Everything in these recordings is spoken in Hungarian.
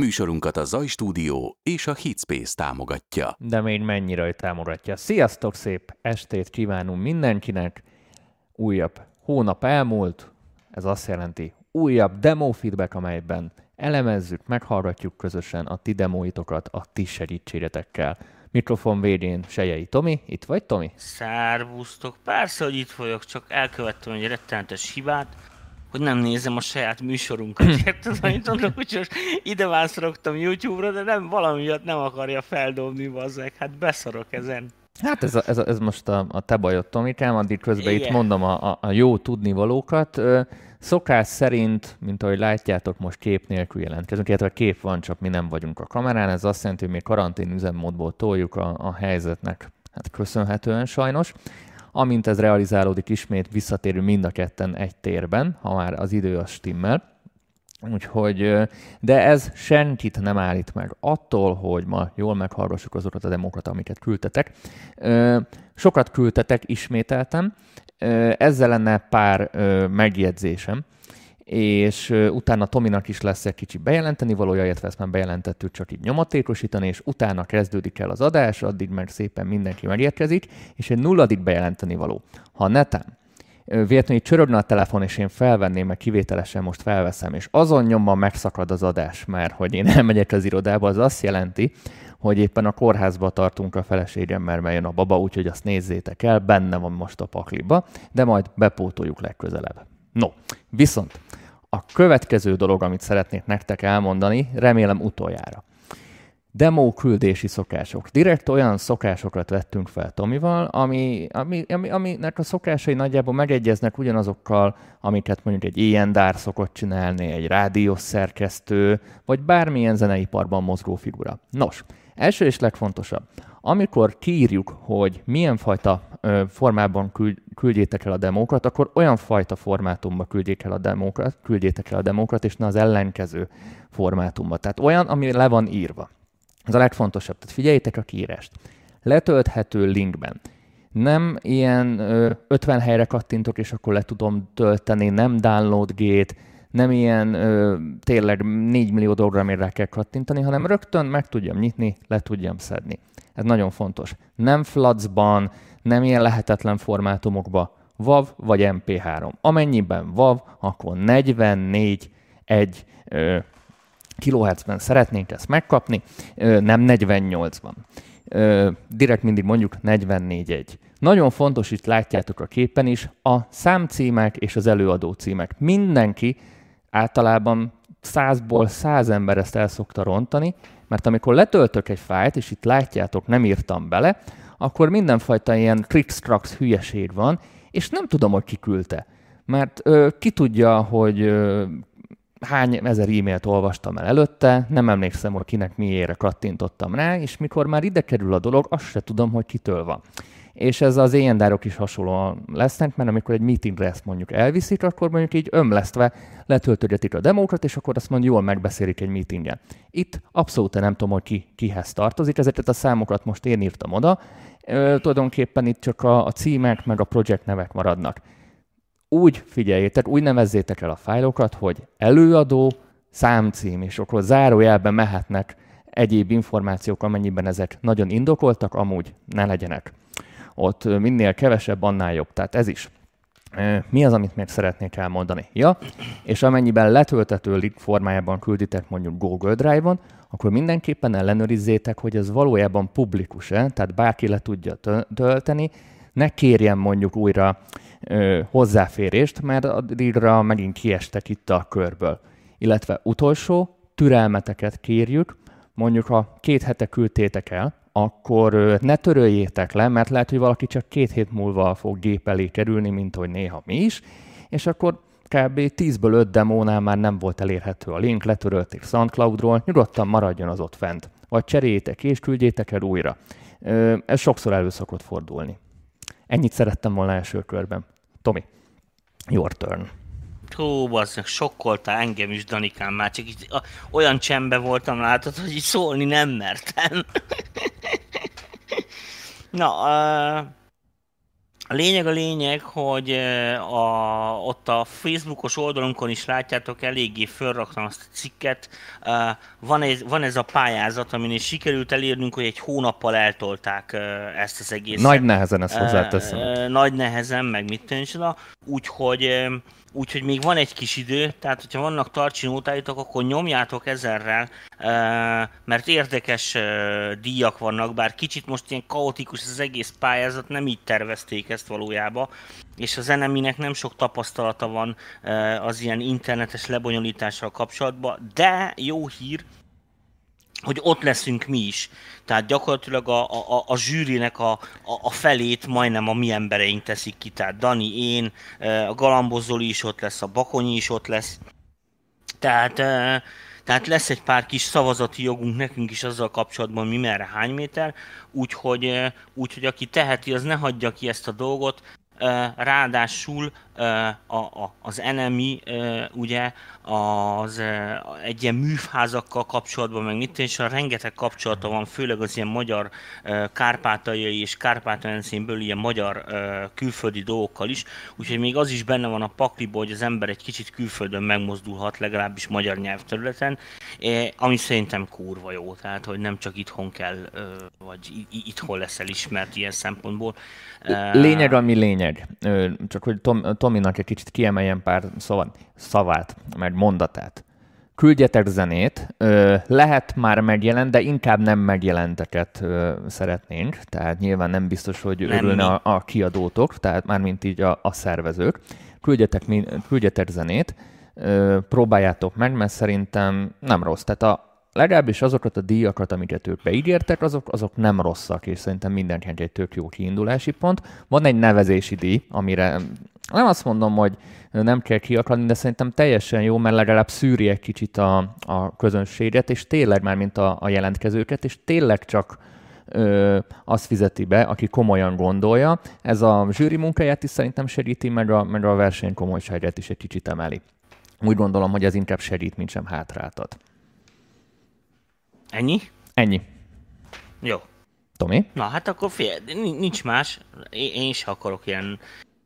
Műsorunkat a Zaj Stúdió és a Hitspace támogatja. De még mennyire támogatja. Sziasztok, szép estét kívánunk mindenkinek. Újabb hónap elmúlt, ez azt jelenti újabb demo feedback, amelyben elemezzük, meghallgatjuk közösen a ti demóitokat a ti segítségetekkel. Mikrofon végén Sejei Tomi, itt vagy Tomi? Szárvusztok, persze, hogy itt vagyok, csak elkövettem egy rettenetes hibát, hogy nem nézem a saját műsorunkat. Érted, amit mondok, hogy most ide vászorogtam YouTube-ra, de nem valami miatt nem akarja feldobni, bazzeg. Hát beszarok ezen. Hát ez, a, ez, a, ez most a, a te bajod, Tomikám, addig közben Igen. itt mondom a, a, a jó tudnivalókat. Szokás szerint, mint ahogy látjátok, most kép nélkül jelentkezünk, illetve kép van, csak mi nem vagyunk a kamerán. Ez azt jelenti, hogy mi karantén üzemmódból toljuk a, a helyzetnek hát köszönhetően sajnos. Amint ez realizálódik, ismét visszatérünk mind a ketten egy térben, ha már az idő a stimmel. Úgyhogy, de ez senkit nem állít meg attól, hogy ma jól meghallgassuk azokat a demókat, amiket küldtetek. Sokat küldtetek, ismételtem. Ezzel lenne pár megjegyzésem és utána Tominak is lesz egy kicsi bejelenteni valója, illetve ezt már bejelentettük csak így nyomatékosítani, és utána kezdődik el az adás, addig meg szépen mindenki megérkezik, és egy nulladik bejelenteni való. Ha netán véletlenül csörögne a telefon, és én felvenném, meg kivételesen most felveszem, és azon nyomban megszakad az adás, mert hogy én elmegyek az irodába, az azt jelenti, hogy éppen a kórházba tartunk a feleségemmel, mert jön a baba, úgyhogy azt nézzétek el, benne van most a pakliba, de majd bepótoljuk legközelebb. No, viszont a következő dolog, amit szeretnék nektek elmondani, remélem utoljára. Demo küldési szokások. Direkt olyan szokásokat vettünk fel Tomival, ami, ami, ami, aminek a szokásai nagyjából megegyeznek ugyanazokkal, amiket mondjuk egy ilyen dár szokott csinálni, egy rádiós szerkesztő, vagy bármilyen zeneiparban mozgó figura. Nos, első és legfontosabb, amikor kiírjuk, hogy milyen fajta formában küld, küldjétek el a demókat, akkor olyan fajta formátumba küldjék el a demókat, küldjétek el a demókat, és ne az ellenkező formátumba. Tehát olyan, ami le van írva. Ez a legfontosabb. Tehát figyeljétek a kiírást. Letölthető linkben. Nem ilyen ö, 50 helyre kattintok, és akkor le tudom tölteni, nem download gate, nem ilyen ö, tényleg 4 millió dologra, amire rá kell kattintani, hanem rögtön meg tudjam nyitni, le tudjam szedni. Ez nagyon fontos. Nem flatsban, nem ilyen lehetetlen formátumokba, WAV vagy MP3. Amennyiben WAV, akkor 44 egy ö, kilohertzben szeretnénk ezt megkapni, ö, nem 48-ban. Ö, direkt mindig mondjuk 44 Nagyon fontos, itt látjátok a képen is, a számcímek és az előadó címek. Mindenki általában százból száz ember ezt el szokta rontani, mert amikor letöltök egy fájlt, és itt látjátok, nem írtam bele, akkor mindenfajta ilyen clickstrax hülyeség van, és nem tudom, hogy ki küldte. Mert ö, ki tudja, hogy ö, hány ezer e-mailt olvastam el előtte, nem emlékszem, hogy kinek miére kattintottam rá, és mikor már ide kerül a dolog, azt se tudom, hogy kitől van és ez az éjjendárok is hasonlóan lesznek, mert amikor egy meetingre ezt mondjuk elviszik, akkor mondjuk így ömlesztve letöltögetik a demókat, és akkor azt mondjuk jól megbeszélik egy meetingen. Itt abszolút nem tudom, hogy ki, kihez tartozik, ezeket a számokat most én írtam oda, Ö, tulajdonképpen itt csak a, a címek meg a projekt nevek maradnak. Úgy figyeljétek, úgy nevezzétek el a fájlokat, hogy előadó, számcím, és akkor zárójelben mehetnek egyéb információk, amennyiben ezek nagyon indokoltak, amúgy ne legyenek ott minél kevesebb, annál jobb. Tehát ez is. Mi az, amit még szeretnék elmondani? Ja, és amennyiben letöltető link formájában külditek mondjuk Google Drive-on, akkor mindenképpen ellenőrizzétek, hogy ez valójában publikus-e, tehát bárki le tudja tölteni, ne kérjen mondjuk újra ö, hozzáférést, mert addigra megint kiestek itt a körből. Illetve utolsó, türelmeteket kérjük, mondjuk ha két hete küldtétek el, akkor ne töröljétek le, mert lehet, hogy valaki csak két hét múlva fog gép elé kerülni, mint hogy néha mi is, és akkor kb. 10-ből 5 demónál már nem volt elérhető a link, letörölték SoundCloudról, nyugodtan maradjon az ott fent. Vagy cseréljétek és küldjétek el újra. Ez sokszor elő szokott fordulni. Ennyit szerettem volna első körben. Tomi, your turn. Hú, bazdmeg, sokkoltál engem is, Danikám, már csak így, a, olyan csembe voltam, látod, hogy így szólni nem mertem. Na, A lényeg a lényeg, hogy a, ott a Facebookos oldalunkon is látjátok, eléggé fölraktam azt a cikket. Van ez, van ez a pályázat, amin is sikerült elérnünk, hogy egy hónappal eltolták ezt az egészet. Nagy nehezen ezt hozzáteszem. Nagy nehezen, meg mit tűncsoda. Úgyhogy úgyhogy még van egy kis idő, tehát hogyha vannak tartsinótáitok, akkor nyomjátok ezerrel, mert érdekes díjak vannak, bár kicsit most ilyen kaotikus az egész pályázat, nem így tervezték ezt valójában, és az eneminek nem sok tapasztalata van az ilyen internetes lebonyolítással kapcsolatban, de jó hír, hogy ott leszünk mi is. Tehát gyakorlatilag a, a, a zsűrinek a, a, a felét majdnem a mi embereink teszik ki. Tehát Dani, én, a Galambozoli is ott lesz, a Bakonyi is ott lesz. Tehát, tehát lesz egy pár kis szavazati jogunk nekünk is azzal kapcsolatban, mi merre hány méter, úgyhogy, úgyhogy aki teheti, az ne hagyja ki ezt a dolgot. Ráadásul a, a, az enemi ugye az egy ilyen műfházakkal kapcsolatban, meg mit és a rengeteg kapcsolata van, főleg az ilyen magyar kárpátaljai és kárpátaljánszínből ilyen magyar külföldi dolgokkal is, úgyhogy még az is benne van a pakliból, hogy az ember egy kicsit külföldön megmozdulhat, legalábbis magyar nyelvterületen, ami szerintem kurva jó, tehát hogy nem csak itthon kell, vagy itthon lesz elismert ilyen szempontból. Lényeg, ami lényeg. Csak hogy Tom, Tominak egy kicsit kiemeljen pár szavat, szavát, mert mondatát. Küldjetek zenét, lehet már megjelent, de inkább nem megjelenteket szeretnénk, tehát nyilván nem biztos, hogy nem örülne a, a kiadótok, tehát mármint így a, a szervezők. Küldjetek, küldjetek zenét, próbáljátok meg, mert szerintem nem rossz. Tehát a, legalábbis azokat a díjakat, amiket ők beígértek, azok, azok nem rosszak, és szerintem mindenkinek egy tök jó kiindulási pont. Van egy nevezési díj, amire nem azt mondom, hogy nem kell kiakadni, de szerintem teljesen jó, mert legalább szűri egy kicsit a, a közönséget, és tényleg már mint a, a jelentkezőket, és tényleg csak ö, azt fizeti be, aki komolyan gondolja. Ez a zsűri munkáját is szerintem segíti, meg a, meg a verseny komolyságát is egy kicsit emeli. Úgy gondolom, hogy ez inkább segít, mint sem hátráltat. Ennyi? Ennyi. Jó. Tomi? Na, hát akkor fél, nincs más. Én, én is akarok ilyen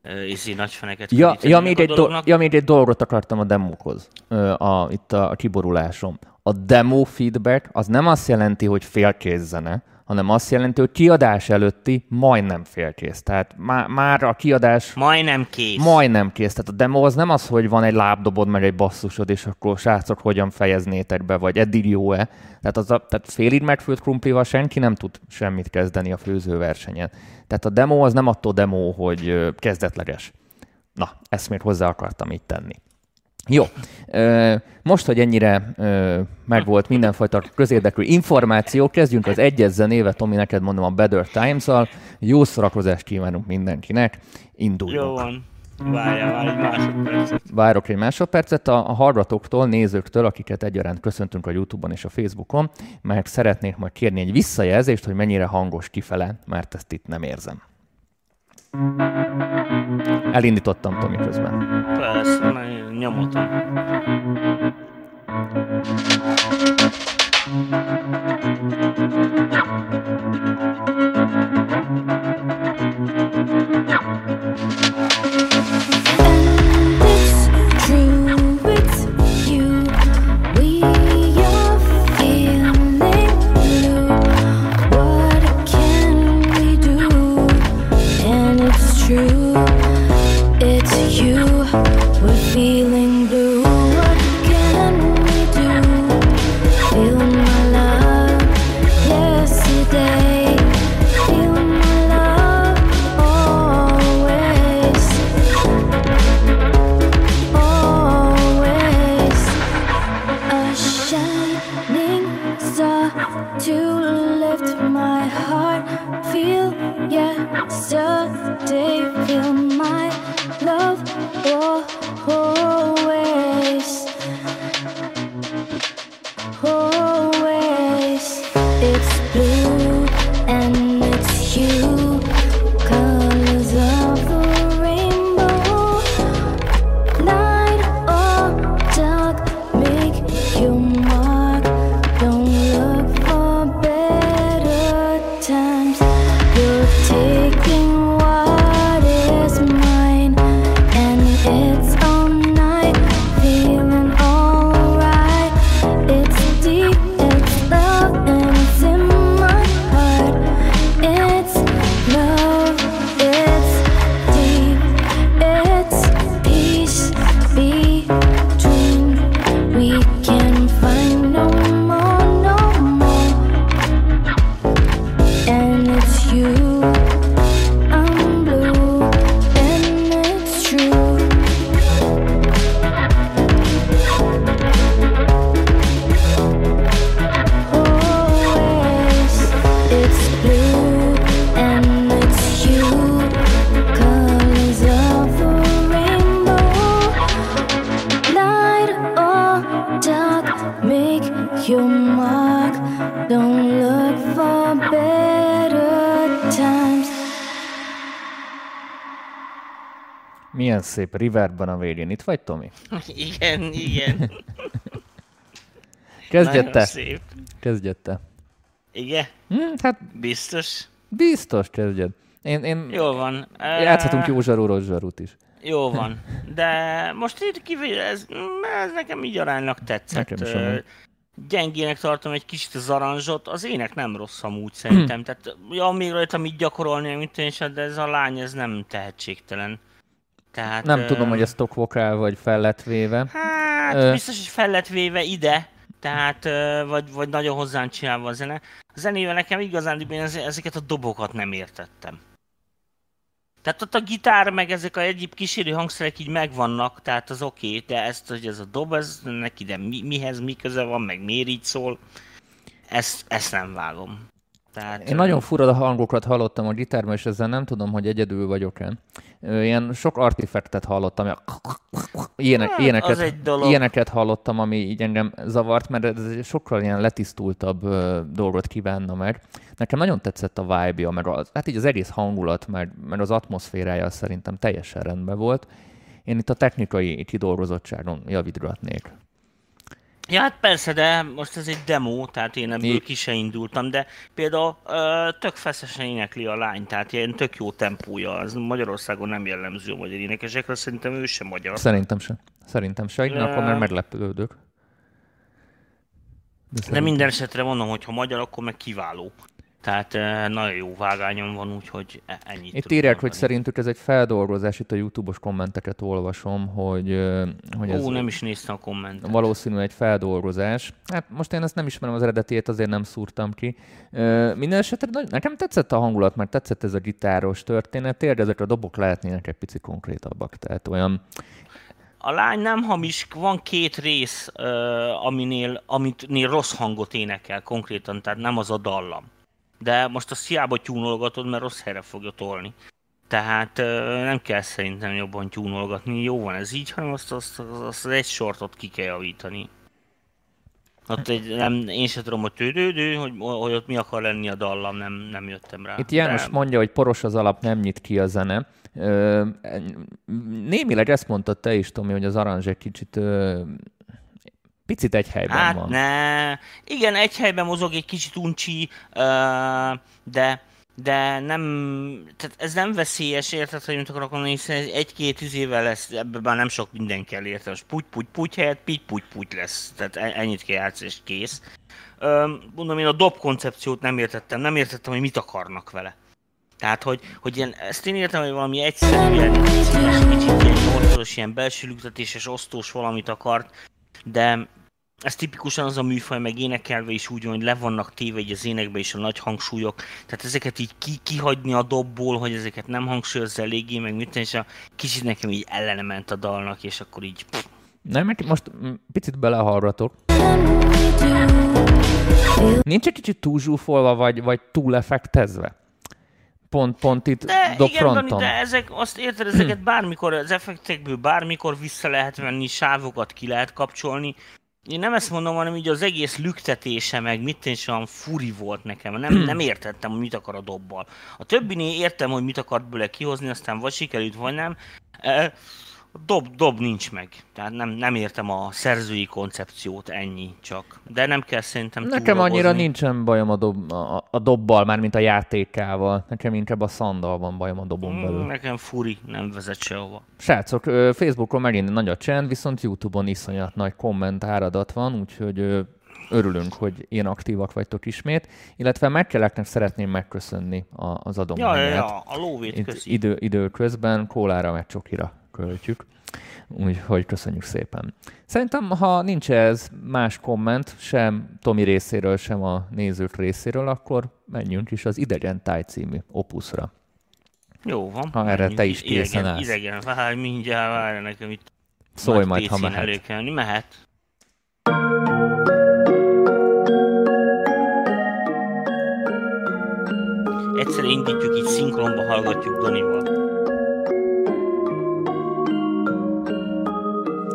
uh, nagy feneket ja, ja, még egy do- ja, még egy dolgot akartam a demókhoz, a, itt a, a kiborulásom. A demo feedback az nem azt jelenti, hogy félkész zene, hanem azt jelenti, hogy kiadás előtti majdnem félkész. Tehát má, már a kiadás... Majdnem kész. Majdnem kész. Tehát a demo az nem az, hogy van egy lábdobod, meg egy basszusod, és akkor srácok, hogyan fejeznétek be, vagy eddig jó-e. Tehát, az a, tehát félig megfőtt krumplival senki nem tud semmit kezdeni a főzőversenyen. Tehát a demo az nem attól demo, hogy kezdetleges. Na, ezt még hozzá akartam itt tenni. Jó. Most, hogy ennyire megvolt mindenfajta közérdekű információ, kezdjünk az egyes zenével. Tomi, neked mondom a Better Times-al. Jó szórakozást kívánunk mindenkinek. Induljunk. Jó van. Várjál, egy másodpercet. Várok egy másodpercet a, a hallgatóktól, nézőktől, akiket egyaránt köszöntünk a YouTube-on és a Facebookon, mert szeretnék majd kérni egy visszajelzést, hogy mennyire hangos kifele, mert ezt itt nem érzem. Elindítottam Tomi közben. Persze, nyomottam. Szép Riverban a végén. Itt vagy, Tomi? Igen, igen. Kezdjed te. Szép. Kezdjed te. Igen? Hm, hát biztos. Biztos kezdjed. Én, én Jó van. Játszhatunk jó zsarú, rossz zsarút is. Jó van. De most itt kívül, ez, ez nekem így aránylag tetszett. Nekem is gyengének tartom egy kicsit az aranzsot, az ének nem rossz amúgy szerintem. Tehát, ja, még rajta mit gyakorolni, mint én sem, de ez a lány, ez nem tehetségtelen. Tehát, nem uh, tudom, hogy ez stock vokál, vagy fel lett véve. Hát, uh, biztos, hogy fel lett véve ide, tehát, uh, vagy, vagy nagyon hozzám csinálva a zene. A zenével nekem igazán én ezeket a dobokat nem értettem. Tehát ott a gitár, meg ezek a egyéb kísérő hangszerek így megvannak, tehát az oké, okay, de ezt, hogy ez a dob, ez neki de mi, mihez mi köze van, meg miért így szól, ezt, ezt nem vágom. Tehát, Én nagyon fura a hangokat hallottam a gitárban, és ezzel nem tudom, hogy egyedül vagyok-e. Ilyen sok artifektet hallottam, ilyenek, hát, ilyeneket, ilyeneket hallottam, ami így engem zavart, mert ez sokkal ilyen letisztultabb dolgot kívánna meg. Nekem nagyon tetszett a vibe-ja, meg az, hát így az egész hangulat, meg, meg az atmoszférája szerintem teljesen rendben volt. Én itt a technikai kidolgozottságon javítgatnék. Ja, hát persze, de most ez egy demo, tehát én ebből Mi? ki se indultam, de például ö, tök feszesen énekli a lány, tehát ilyen tök jó tempója, az Magyarországon nem jellemző a magyar énekesekre, szerintem ő sem magyar. Szerintem sem. Szerintem sem, uh, akkor már meglepődök. De, de minden esetre mondom, hogy ha magyar, akkor meg kiváló. Tehát nagyon jó vágányon van, úgyhogy e- ennyit Itt írják, hogy szerintük ez egy feldolgozás, itt a YouTube-os kommenteket olvasom, hogy, hogy ez Ó, nem is néztem a kommentet. Valószínű egy feldolgozás. Hát most én ezt nem ismerem az eredetiét, azért nem szúrtam ki. Minden esetre nekem tetszett a hangulat, mert tetszett ez a gitáros történet, de ezek a dobok lehetnének egy pici konkrétabbak, tehát olyan a lány nem hamis, van két rész, uh, aminél, aminél rossz hangot énekel konkrétan, tehát nem az a dallam de most a hiába tyúnolgatod, mert rossz helyre fogja tolni. Tehát nem kell szerintem jobban tyúnolgatni, jó van ez így, hanem azt, azt, azt, azt egy sortot ki kell javítani. Ott egy, nem, én sem tudom, hogy tődődő, hogy, hogy ott mi akar lenni a dallam, nem, nem jöttem rá. Itt János de... mondja, hogy poros az alap, nem nyit ki a zene. Némileg ezt mondtad te is, Tomi, hogy az aranzs egy kicsit Picit egy helyben hát van. ne. Igen, egy helyben mozog egy kicsit uncsi, de de nem, tehát ez nem veszélyes, érted, hogy mit akarok mondani, hiszen egy-két évvel lesz, ebben már nem sok minden kell érted, most puty puty puty helyett pitty puty puty lesz, tehát e- ennyit kell játszani, és kész. mondom, én a dob koncepciót nem értettem, nem értettem, hogy mit akarnak vele. Tehát, hogy, hogy ilyen, ezt én értem, hogy valami egyszerű, ilyen, kicsit ilyen ortodos, ilyen belső lüktetéses, osztós valamit akart, de ez tipikusan az a műfaj, meg énekelve is úgy van, hogy le vannak téve így az énekbe is a nagy hangsúlyok, tehát ezeket így ki, kihagyni a dobból, hogy ezeket nem hangsúlyozza eléggé, meg mit és a kicsit nekem így ellene ment a dalnak, és akkor így... Pff. Nem, mert most picit belehallgatok. Nincs egy kicsit túl zsúfolva, vagy, vagy túl effektezve? Pont, pont itt de, dob igen, fronton. de ezek, azt érted, ezeket bármikor, az effektekből bármikor vissza lehet venni, sávokat ki lehet kapcsolni, én nem ezt mondom, hanem így az egész lüktetése, meg mit is olyan furi volt nekem. Nem, nem értettem, hogy mit akar a dobbal. A többinél értem, hogy mit akart bőle kihozni, aztán vagy sikerült, vagy nem. Dob, dob nincs meg. Tehát nem, nem értem a szerzői koncepciót, ennyi csak. De nem kell szerintem Nekem annyira nincsen bajom a, dob, a, a dobbal, már mint a játékával. Nekem inkább a szandal van bajom a dobon mm, belül. Nekem furi, nem vezet sehova. Srácok, Facebookon megint nagy a csend, viszont Youtube-on iszonyat nagy komment áradat van, úgyhogy örülünk, hogy ilyen aktívak vagytok ismét, illetve megkeleknek szeretném megköszönni az adományát. Ja, ja, ja, a lóvét köszi. Idő, idő közben kólára, meg csokira költjük. Úgyhogy köszönjük szépen. Szerintem, ha nincs ez más komment, sem Tomi részéről, sem a nézők részéről, akkor menjünk is az Idegen Táj című opuszra. Jó van. Ha erre te is készen állsz. Idegen, várj, mindjárt várj nekem itt. Szólj majd, ha mehet. Előkelni. Mehet. Egyszer indítjuk, így szinkronba hallgatjuk Donival.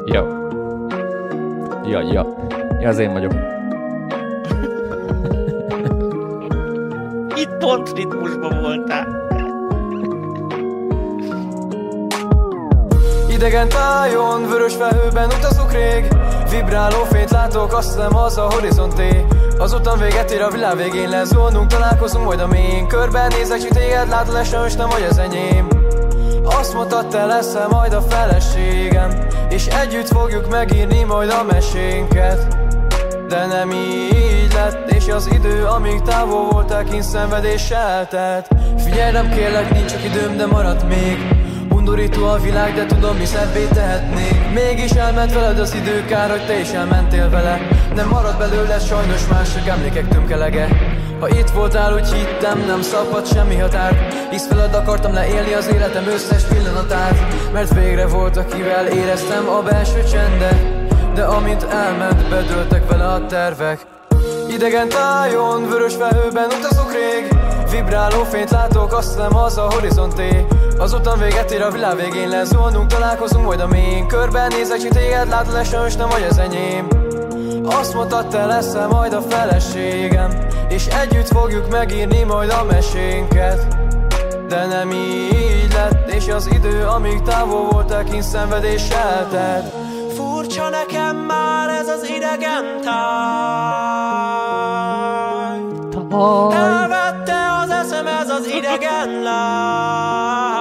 Ja. Ja, ja. Ja, az én vagyok. Itt pont ritmusban voltál. Idegen tájon, vörös felhőben utazok rég Vibráló fényt látok, azt nem az a horizonté utam véget ér a világ végén, lezónunk, találkozunk majd a mélyén Körben nézek, csak téged látod, és nem vagy az enyém azt mondtad, te leszel majd a feleségem És együtt fogjuk megírni majd a mesénket. De nem így lett És az idő, amíg távol voltál, kint szenvedéssel telt. Figyelj, nem kérlek, nincs csak időm, de maradt még Undorító a világ, de tudom, mi szebbé tehetnék Mégis elment veled az idő, kár, hogy te is elmentél vele. Nem marad belőle sajnos más, csak emlékek tömkelege. Ha itt voltál, úgy hittem, nem szabad semmi határ. Hisz veled akartam leélni az életem összes pillanatát. Mert végre volt, akivel éreztem a belső csendet. De amint elment, bedőltek vele a tervek. Idegen tájon, vörös felhőben utazok rég. Vibráló fényt látok, azt hiszem az a horizonté Azután véget ér a világ végén lezónunk Találkozunk majd a mélyén Körben nézek, csak téged látod, és nem vagy az enyém. Azt mondtad, te leszel majd a feleségem És együtt fogjuk megírni majd a mesénket. De nem így lett És az idő, amíg távol voltál, kint szenvedéssel tett Furcsa nekem már ez az idegen táj. Elvette az eszem ez az idegen lány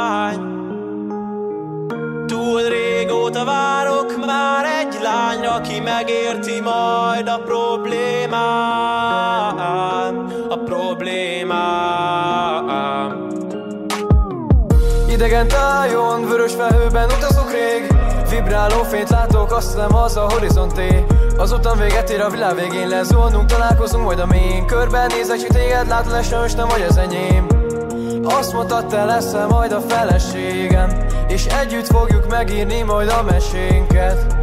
aki megérti majd a problémám A problémám. Idegen tájon, vörös felhőben utazok rég Vibráló fényt látok, azt hiszem az a horizonté. Azután véget ér a világ végén lezónunk Találkozunk majd a mélyén. Körben nézek, csak téged látod, és nem vagy az enyém. Azt mondtad, te leszel majd a feleségem És együtt fogjuk megírni majd a mesénket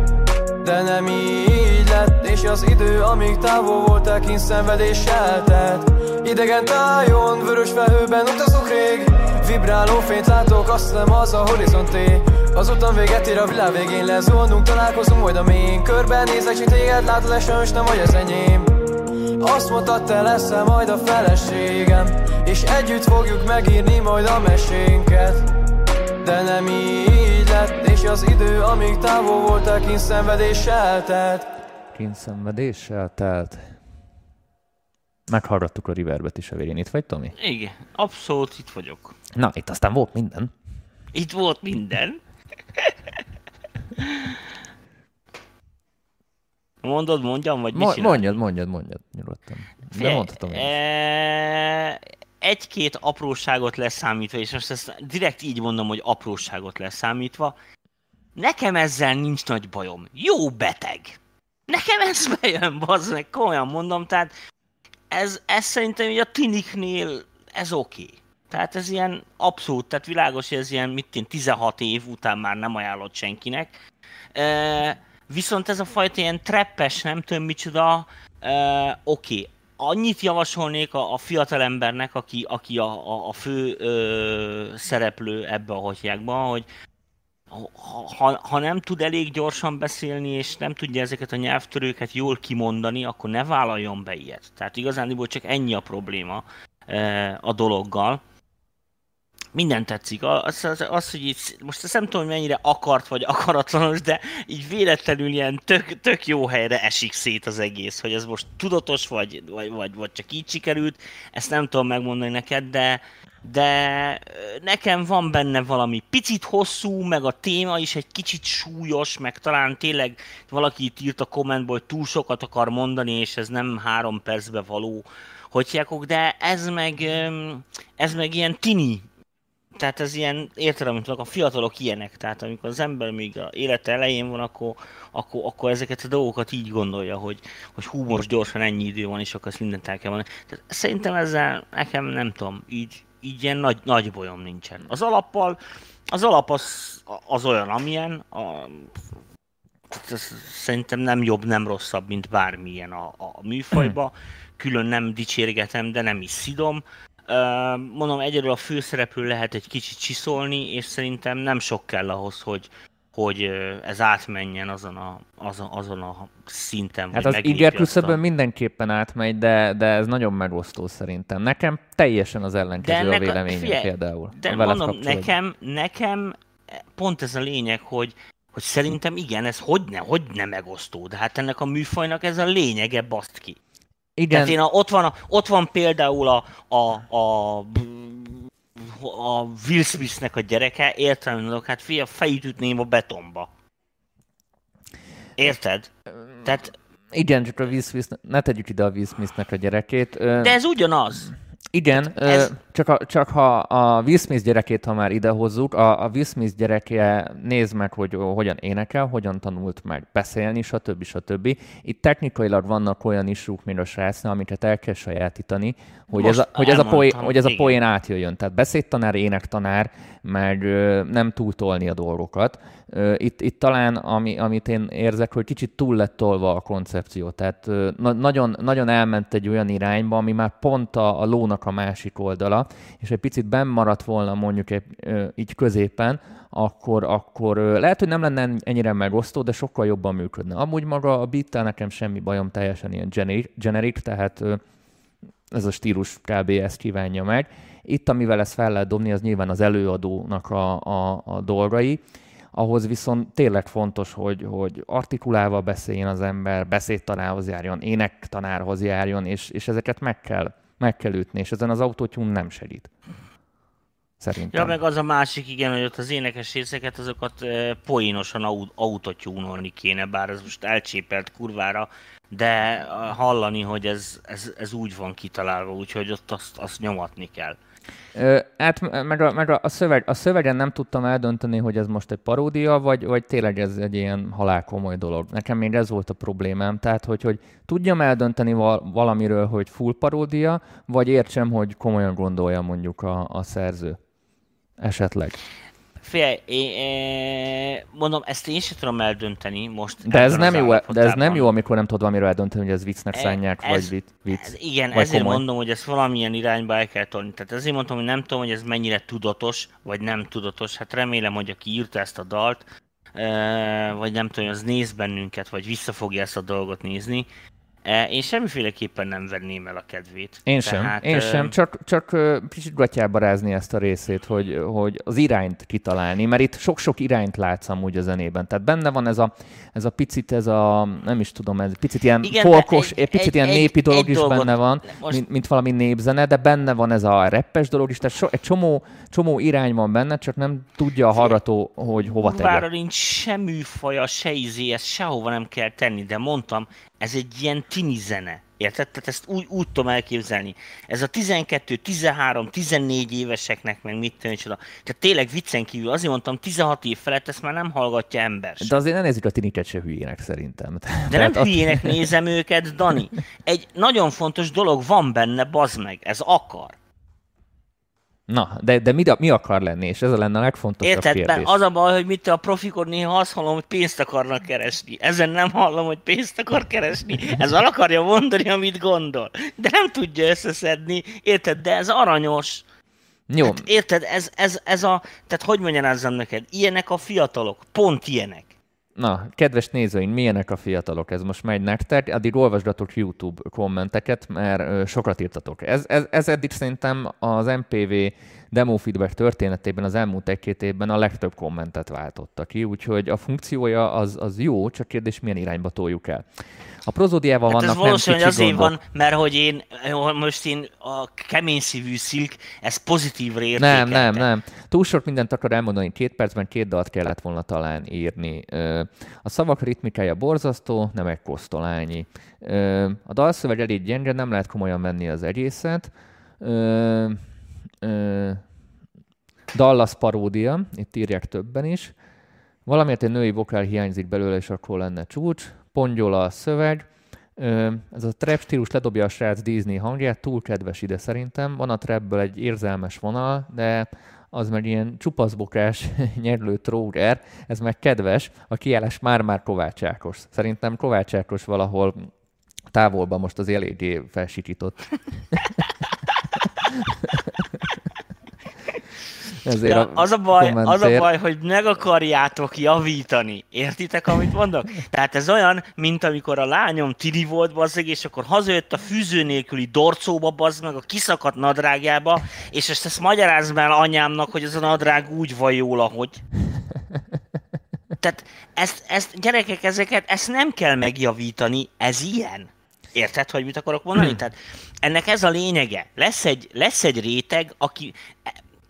De nem így lett És az idő, amíg távol voltál, kint szenvedéssel telt Idegen tájon, vörös felhőben utazok rég. Vibráló fényt látok, azt hiszem az a horizonté. Azután véget ér a világ végén lezónunk Találkozunk majd a mélyén. Körben nézek, csak téged látod, és nem vagy az enyém. Azt mondtad, te leszel majd a feleségem És együtt fogjuk megírni majd a mesénket. De nem így lett És az idő, amíg távol voltál, kint szenvedéssel telt Kint szenvedéssel telt. Meghallgattuk a Riverbet is a végén. Itt vagy, Tomi? Igen, abszolút itt vagyok. Na, itt aztán volt minden. Itt volt minden. Mondod, mondjam, vagy mit Mo- csinálj? mondjad, mondjad, mondjad, nyugodtan. De mondhatom én is. e- Egy-két apróságot leszámítva, és most ezt direkt így mondom, hogy apróságot leszámítva, nekem ezzel nincs nagy bajom. Jó beteg. Nekem ez bejön, bazd meg, komolyan mondom, tehát ez, ez szerintem így a tiniknél ez oké. Okay. Tehát ez ilyen abszolút, tehát világos, hogy ez ilyen, mit én, 16 év után már nem ajánlott senkinek. E, viszont ez a fajta ilyen treppes, nem tudom micsoda, e, oké. Okay. Annyit javasolnék a, a fiatalembernek, aki, aki a, a, a fő ö, szereplő ebbe a hotyákban, hogy ha, ha, nem tud elég gyorsan beszélni, és nem tudja ezeket a nyelvtörőket jól kimondani, akkor ne vállaljon be ilyet. Tehát igazán csak ennyi a probléma e, a dologgal. Minden tetszik. Az, az, az hogy így, most ezt nem tudom, hogy mennyire akart vagy akaratlanos, de így véletlenül ilyen tök, tök jó helyre esik szét az egész, hogy ez most tudatos vagy, vagy, vagy, vagy csak így sikerült, ezt nem tudom megmondani neked, de, de nekem van benne valami picit hosszú, meg a téma is egy kicsit súlyos, meg talán tényleg valaki itt írt a kommentból, hogy túl sokat akar mondani, és ez nem három percbe való hotyákok, de ez meg, ez meg ilyen tini tehát ez ilyen, értelem, mint a fiatalok ilyenek, tehát amikor az ember még a élete elején van, akkor, akkor, akkor ezeket a dolgokat így gondolja, hogy, hogy hú, most gyorsan ennyi idő van, és akkor ezt mindent el kell mondani. Tehát szerintem ezzel nekem nem tudom, így, így ilyen nagy, nagy bolyom nincsen. Az alappal, az alap az, az olyan, amilyen, a, ez szerintem nem jobb, nem rosszabb, mint bármilyen a, a műfajba. Külön nem dicsérgetem, de nem is szidom. Mondom, egyedül a főszereplő lehet egy kicsit csiszolni, és szerintem nem sok kell ahhoz, hogy, hogy ez átmenjen azon a, azon, azon a szinten. Hát az iger küszöbön mindenképpen átmegy, de, de ez nagyon megosztó szerintem. Nekem teljesen az ellenkező a véleményem figyelj, például. De mondom, nekem, nekem pont ez a lényeg, hogy, hogy szerintem igen, ez hogy ne, hogy ne megosztó, de hát ennek a műfajnak ez a lényege, baszt ki. Igen. Tehát én a, ott, van a, ott van például a, a, a, a Will Smithnek a gyereke, értelemben, hát fia, fejét ütném a betonba. Érted? Tehát... Igen, csak a Will Smith, ne tegyük ide a Will Smithnek a gyerekét. De ez ugyanaz. Igen, ez... csak, a, csak ha a Will Smith gyerekét, ha már idehozzuk, a, a Will Smith gyereke néz meg, hogy hogyan énekel, hogyan tanult meg beszélni, stb. stb. Itt technikailag vannak olyan isúk, mint a srácnál, amiket el kell sajátítani, hogy ez, a, hogy, ez a poén, hogy ez a poén átjöjjön. Tehát beszédtanár, énektanár, meg nem túltolni a dolgokat. Itt, itt talán, ami, amit én érzek, hogy kicsit túl lett tolva a koncepció. Tehát na, nagyon, nagyon elment egy olyan irányba, ami már pont a, a lónak a másik oldala, és egy picit benn maradt volna mondjuk egy, így középen, akkor, akkor lehet, hogy nem lenne ennyire megosztó, de sokkal jobban működne. Amúgy maga a beat nekem semmi bajom, teljesen ilyen generic, tehát ez a stílus kb. ezt kívánja meg. Itt, amivel ezt fel lehet dobni, az nyilván az előadónak a, a, a dolgai, ahhoz viszont tényleg fontos, hogy, hogy artikulálva beszéljen az ember, beszédtanárhoz járjon, énektanárhoz járjon, és, és ezeket meg kell, meg kell ütni, és ezen az autótyún nem segít. Szerintem. Ja, meg az a másik, igen, hogy ott az énekes részeket, azokat e, poénosan autotyúnolni kéne, bár ez most elcsépelt kurvára, de hallani, hogy ez, ez, ez úgy van kitalálva, úgyhogy ott azt, azt nyomatni kell. Ö, hát meg, a, meg a, a, szöveg, a szövegen nem tudtam eldönteni, hogy ez most egy paródia, vagy, vagy tényleg ez egy ilyen halálkomoly dolog. Nekem még ez volt a problémám, tehát hogy, hogy tudjam eldönteni val- valamiről, hogy full paródia, vagy értsem, hogy komolyan gondolja mondjuk a, a szerző. Esetleg. Fél, én, mondom, ezt én sem tudom eldönteni most. De ez, nem jó, de ez nem jó, amikor nem tudod valamiről eldönteni, hogy ez viccnek e, szánják, ez, vagy vicc. Ez, igen, vagy ezért komoly. mondom, hogy ezt valamilyen irányba el kell tolni. Tehát ezért mondtam, hogy nem tudom, hogy ez mennyire tudatos, vagy nem tudatos. Hát remélem, hogy aki írta ezt a dalt, vagy nem tudom, hogy az néz bennünket, vagy vissza fogja ezt a dolgot nézni, E, én semmiféleképpen nem venném el a kedvét. Én sem, Tehát, én sem, csak, csak kicsit gatyába rázni ezt a részét, hogy, hogy az irányt kitalálni, mert itt sok-sok irányt látsz amúgy a zenében. Tehát benne van ez a, ez a picit, ez a, nem is tudom, ez picit ilyen Igen, folkos, egy, picit egy, ilyen népi egy, dolog egy is dolgot, benne van, most... mint, mint valami népzene, de benne van ez a reppes dolog is, tehát so, egy csomó, csomó irány van benne, csak nem tudja a hallgató, hogy hova tegye. Bár nincs semmi faja, se izé, ezt sehova nem kell tenni, de mondtam, ez egy ilyen tini zene. Érted? Tehát ezt úgy, úgy tudom elképzelni. Ez a 12, 13, 14 éveseknek, meg mit tudom, Tehát tényleg viccen kívül, azért mondtam, 16 év felett ezt már nem hallgatja ember. De azért nem nézzük a tiniket se hülyének szerintem. De nem hülyének nézem őket, Dani. Egy nagyon fontos dolog van benne, bazd meg, ez akar. Na, de, de mi, mi akar lenni, és ez a lenne a legfontosabb Érted, kérdés. az a baj, hogy mit a profikor néha azt hallom, hogy pénzt akarnak keresni. Ezen nem hallom, hogy pénzt akar keresni. Ez al akarja mondani, amit gondol. De nem tudja összeszedni, érted, de ez aranyos. Jó. Hát, érted, ez, ez, ez a, tehát hogy mondjam neked, ilyenek a fiatalok, pont ilyenek. Na, kedves nézőink, milyenek a fiatalok? Ez most megy nektek. Addig olvasgatok YouTube kommenteket, mert sokat írtatok. Ez, ez, ez eddig szerintem az MPV demo feedback történetében az elmúlt egy-két évben a legtöbb kommentet váltotta ki, úgyhogy a funkciója az, az jó, csak kérdés milyen irányba toljuk el. A prozódiával hát vannak ez valószínűleg azért gondok. van, mert hogy én most én a kemény szívű szilk, ez pozitívra értékelte. Nem, nem, nem. Túl sok mindent akar elmondani, két percben két dalt kellett volna talán írni. A szavak ritmikája borzasztó, nem egy kosztolányi. A dalszöveg elég gyenge, nem lehet komolyan venni az egészet. Dallas paródia, itt írják többen is. Valamiért egy női vokál hiányzik belőle, és akkor lenne csúcs pongyola a szöveg, ez a trap stílus ledobja a srác Disney hangját, túl kedves ide szerintem. Van a trapből egy érzelmes vonal, de az meg ilyen csupaszbokás nyerlő tróger, ez meg kedves, a kiállás már-már Kovács Ákos. Szerintem Kovács Ákos valahol távolban most az eléggé felsikított. Ezért a az, a baj, az a baj, hogy meg akarjátok javítani. Értitek, amit mondok? Tehát ez olyan, mint amikor a lányom tini volt, bazzeg, és akkor hazajött a fűző nélküli dorcóba, bazd meg a kiszakadt nadrágjába, és ezt, ezt magyarázd már anyámnak, hogy ez a nadrág úgy van jól, ahogy. Tehát ezt, ezt, gyerekek, ezeket, ezt nem kell megjavítani, ez ilyen. Érted, hogy mit akarok mondani? Tehát ennek ez a lényege. Lesz egy, lesz egy réteg, aki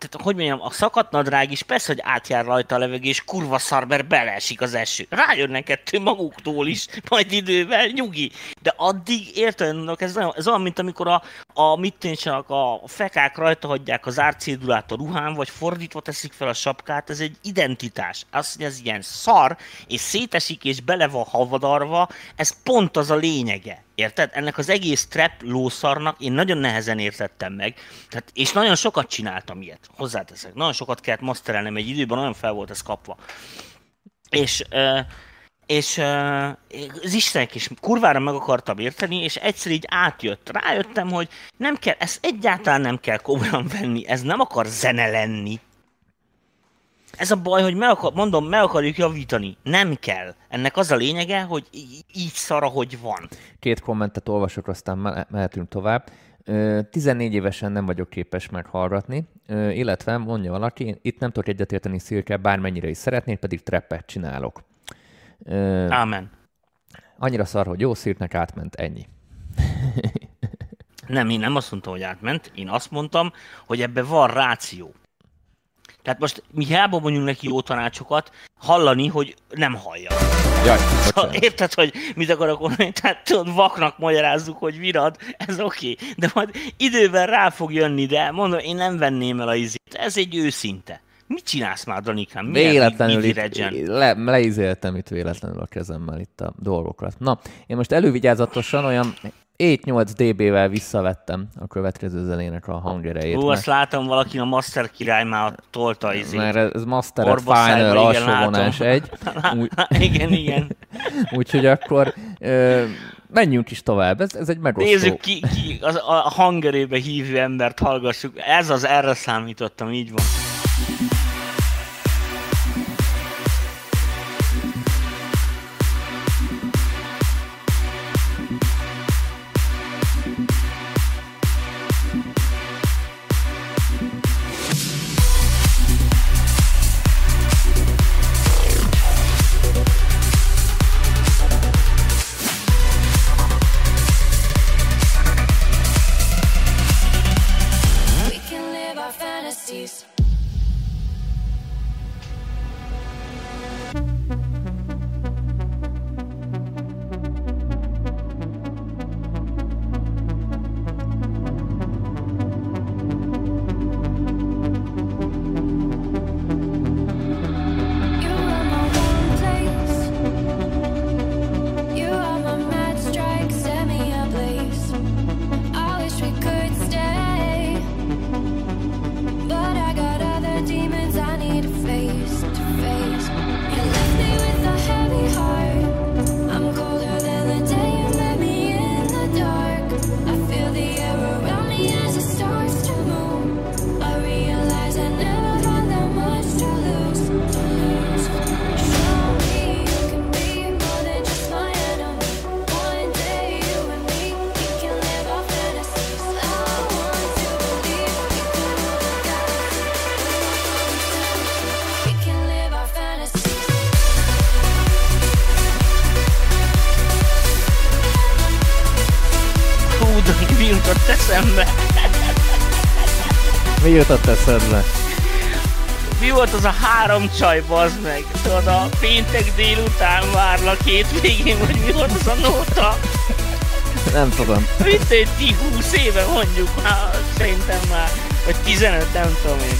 tehát hogy mondjam, a szakadt nadrág is persze, hogy átjár rajta a levegés, kurva szar, mert beleesik az eső. Rájönnek ettől maguktól is, majd idővel, nyugi. De addig érted, ez, olyan, ez olyan, mint amikor a, a mit a fekák rajta hagyják az árcédulát a ruhán, vagy fordítva teszik fel a sapkát, ez egy identitás. Az, hogy ez ilyen szar, és szétesik, és bele van havadarva, ez pont az a lényege. Érted? Ennek az egész trap lószarnak én nagyon nehezen értettem meg, tehát, és nagyon sokat csináltam ilyet, hozzáteszek. Nagyon sokat kellett masterelnem egy időben, nagyon fel volt ez kapva. És, és az Istenek is kurvára meg akartam érteni, és egyszer így átjött. Rájöttem, hogy nem kell, ezt egyáltalán nem kell komolyan venni, ez nem akar zene lenni, ez a baj, hogy meg akar, mondom, meg akarjuk javítani. Nem kell. Ennek az a lényege, hogy így szar, hogy van. Két kommentet olvasok, aztán mehetünk tovább. 14 évesen nem vagyok képes meghallgatni, illetve mondja valaki, itt nem tudok egyetérteni Szilke, bármennyire is szeretnéd, pedig treppet csinálok. Ámen. Annyira szar, hogy jó szírnek átment, ennyi. nem, én nem azt mondtam, hogy átment, én azt mondtam, hogy ebbe van ráció. Tehát most mi hiába mondjuk neki jó tanácsokat, hallani, hogy nem hallja. Jaj, szóval, érted, hogy mit akarok mondani? Tehát tudod, vaknak magyarázzuk, hogy virad, ez oké. Okay. De majd időben rá fog jönni, de mondom, én nem venném el a izét. Ez egy őszinte. Mit csinálsz már, Danikám? Milyen véletlenül itt, le, leizéltem itt véletlenül a kezemmel itt a dolgokat. Na, én most elővigyázatosan olyan 7-8 dB-vel visszavettem a következő zenének a hangerejét. Ú, azt látom, valaki a Master király már tolta izét. Mert ez Master Final alsó vonás egy. Úgy, igen, igen. Úgyhogy akkor ö, menjünk is tovább, ez, ez egy megosztó. Nézzük ki, ki az, a hangerébe hívő embert hallgassuk. Ez az, erre számítottam, így van. Jutott eszedbe? Mi volt az a három csaj, bazd meg? Tudod, a péntek délután várlak végén, vagy mi volt az a nóta? Nem tudom. Mint egy 20 éve mondjuk már, szerintem már, vagy 15, nem tudom én.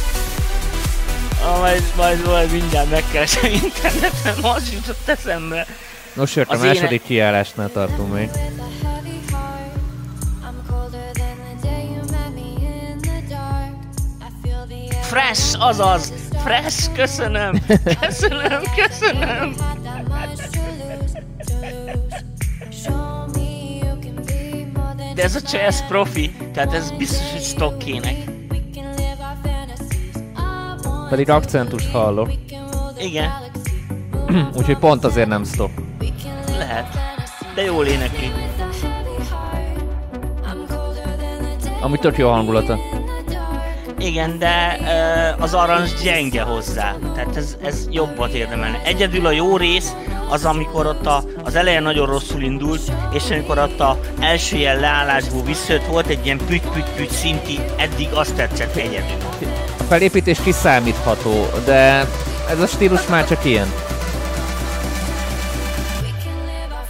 Ah, majd, majd, majd mindjárt megkeresem interneten, az jutott eszembe. Nos, a második éne... kiállásnál tartunk még. Azaz! Fresh, köszönöm! Köszönöm, köszönöm! De ez a jazz profi, tehát ez biztos, hogy stokkének. Pedig akcentus hallok. Igen, Úgyhogy pont azért nem stop. lehet. De jól énekli. Ami tök jó hangulata. Igen, de ö, az arancs gyenge hozzá. Tehát ez, ez jobbat érdemelne. Egyedül a jó rész az, amikor ott a, az elején nagyon rosszul indult, és amikor ott a első ilyen leállásból visszajött, volt egy ilyen püty-püty-püty szinti, eddig azt tetszett egyedül. A felépítés kiszámítható, de ez a stílus már csak ilyen.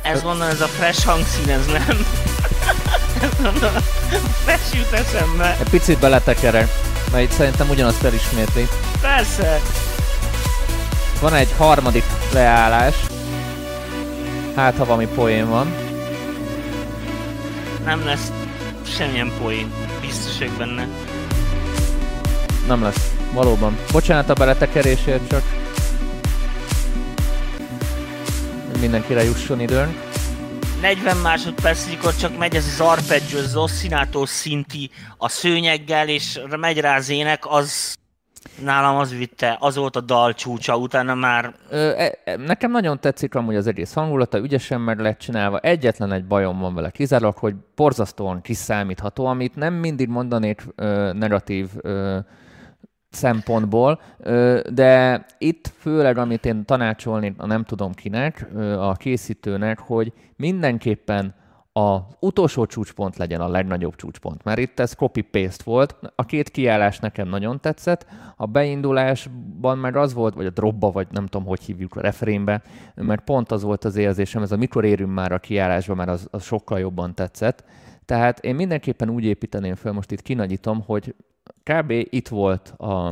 Ez mondom, ez a fresh hangszín, ez nem. ez mondom, fresh jut eszembe. Egy picit beletekerek, mert itt szerintem ugyanazt felismétli. Persze. Van egy harmadik leállás. Hát, ha valami poén van. Nem lesz semmilyen poén. Biztos vagyok benne. Nem lesz. Valóban. Bocsánat a beletekerésért csak. Mindenkire jusson időnk. 40 másodperc, amikor csak megy ez az arpeggio, az oszcinátor szinti a szőnyeggel, és megy rá az ének, az nálam az vitte, az volt a dal csúcsa, utána már Ö, e, e, nekem nagyon tetszik amúgy az egész hangulata, ügyesen meg lett csinálva. Egyetlen egy bajom van vele kizárólag, hogy borzasztóan kiszámítható, amit nem mindig mondanék ö, negatív ö, szempontból, de itt főleg, amit én tanácsolnék, a nem tudom kinek, a készítőnek, hogy mindenképpen az utolsó csúcspont legyen a legnagyobb csúcspont, mert itt ez copy-paste volt. A két kiállás nekem nagyon tetszett, a beindulásban meg az volt, vagy a dropba, vagy nem tudom, hogy hívjuk a refrénbe, mert pont az volt az érzésem, ez a mikor érünk már a kiállásba, mert az, az sokkal jobban tetszett. Tehát én mindenképpen úgy építeném fel, most itt kinagyítom, hogy kb. itt volt a,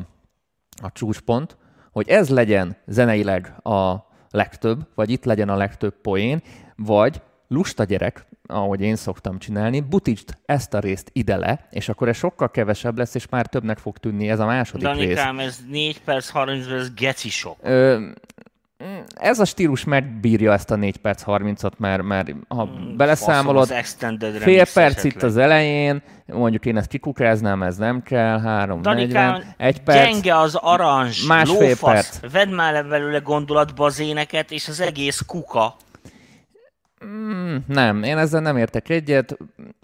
a csúcspont, hogy ez legyen zeneileg a legtöbb, vagy itt legyen a legtöbb poén, vagy lusta gyerek, ahogy én szoktam csinálni, butítsd ezt a részt ide le, és akkor ez sokkal kevesebb lesz, és már többnek fog tűnni ez a második rész. Danikám, ez 4 perc 30 perc, ez geci sok. Ö, ez a stílus megbírja ezt a 4 perc 30-at, mert, mert ha Faszom, beleszámolod, extended fél perc esetleg. itt az elején, mondjuk én ezt kikukáznám, ez nem kell, 3, Danikám, 40, egy perc, gyenge az aranzs, Másfél lófasz, perc. vedd már le belőle gondolatba az éneket, és az egész kuka. Mm, nem, én ezzel nem értek egyet.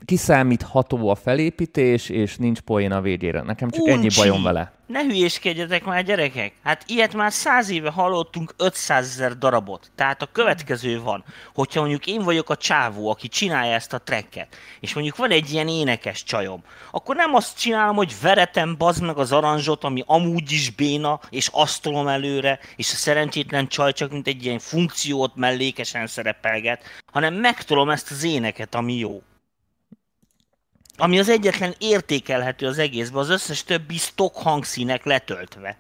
Kiszámítható a felépítés, és nincs poén a végére. Nekem csak ennyi Uncsi! bajom vele. Ne hülyéskedjetek már, gyerekek! Hát ilyet már száz éve hallottunk 500 ezer darabot. Tehát a következő van, hogyha mondjuk én vagyok a csávó, aki csinálja ezt a tracket, és mondjuk van egy ilyen énekes csajom, akkor nem azt csinálom, hogy veretem bazd meg az aranzsot, ami amúgy is béna, és azt tolom előre, és a szerencsétlen csaj csak mint egy ilyen funkciót mellékesen szerepelget, hanem megtolom ezt az éneket, ami jó. Ami az egyetlen értékelhető az egészben, az összes többi stock hangszínek letöltve.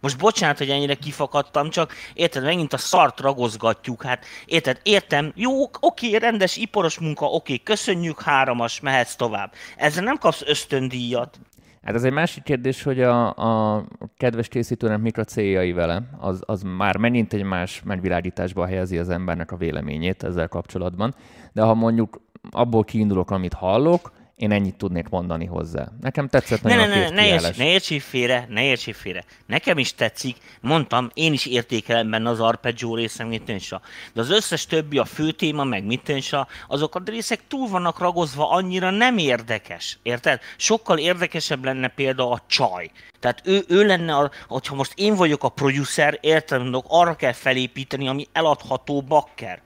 Most bocsánat, hogy ennyire kifakadtam, csak érted, megint a szart ragozgatjuk, hát érted, értem, jó, oké, rendes iparos munka, oké, köszönjük, háromas, mehetsz tovább. Ezzel nem kapsz ösztöndíjat. Hát ez egy másik kérdés, hogy a, a kedves készítőnek mik a céljai vele. Az, az már megint egy más megvilágításba helyezi az embernek a véleményét ezzel kapcsolatban. De ha mondjuk abból kiindulok, amit hallok, én ennyit tudnék mondani hozzá. Nekem tetszett nagyon ne, a ne, ne, érts, ne félre, ne értsél félre. Nekem is tetszik, mondtam, én is értékelem benne az arpeggio része, mit tűnsa. De az összes többi, a fő téma, meg mit tűnsa, azok a részek túl vannak ragozva, annyira nem érdekes. Érted? Sokkal érdekesebb lenne például a csaj. Tehát ő, ő lenne, a, hogyha most én vagyok a producer, érted, mondok, arra kell felépíteni, ami eladható bakker.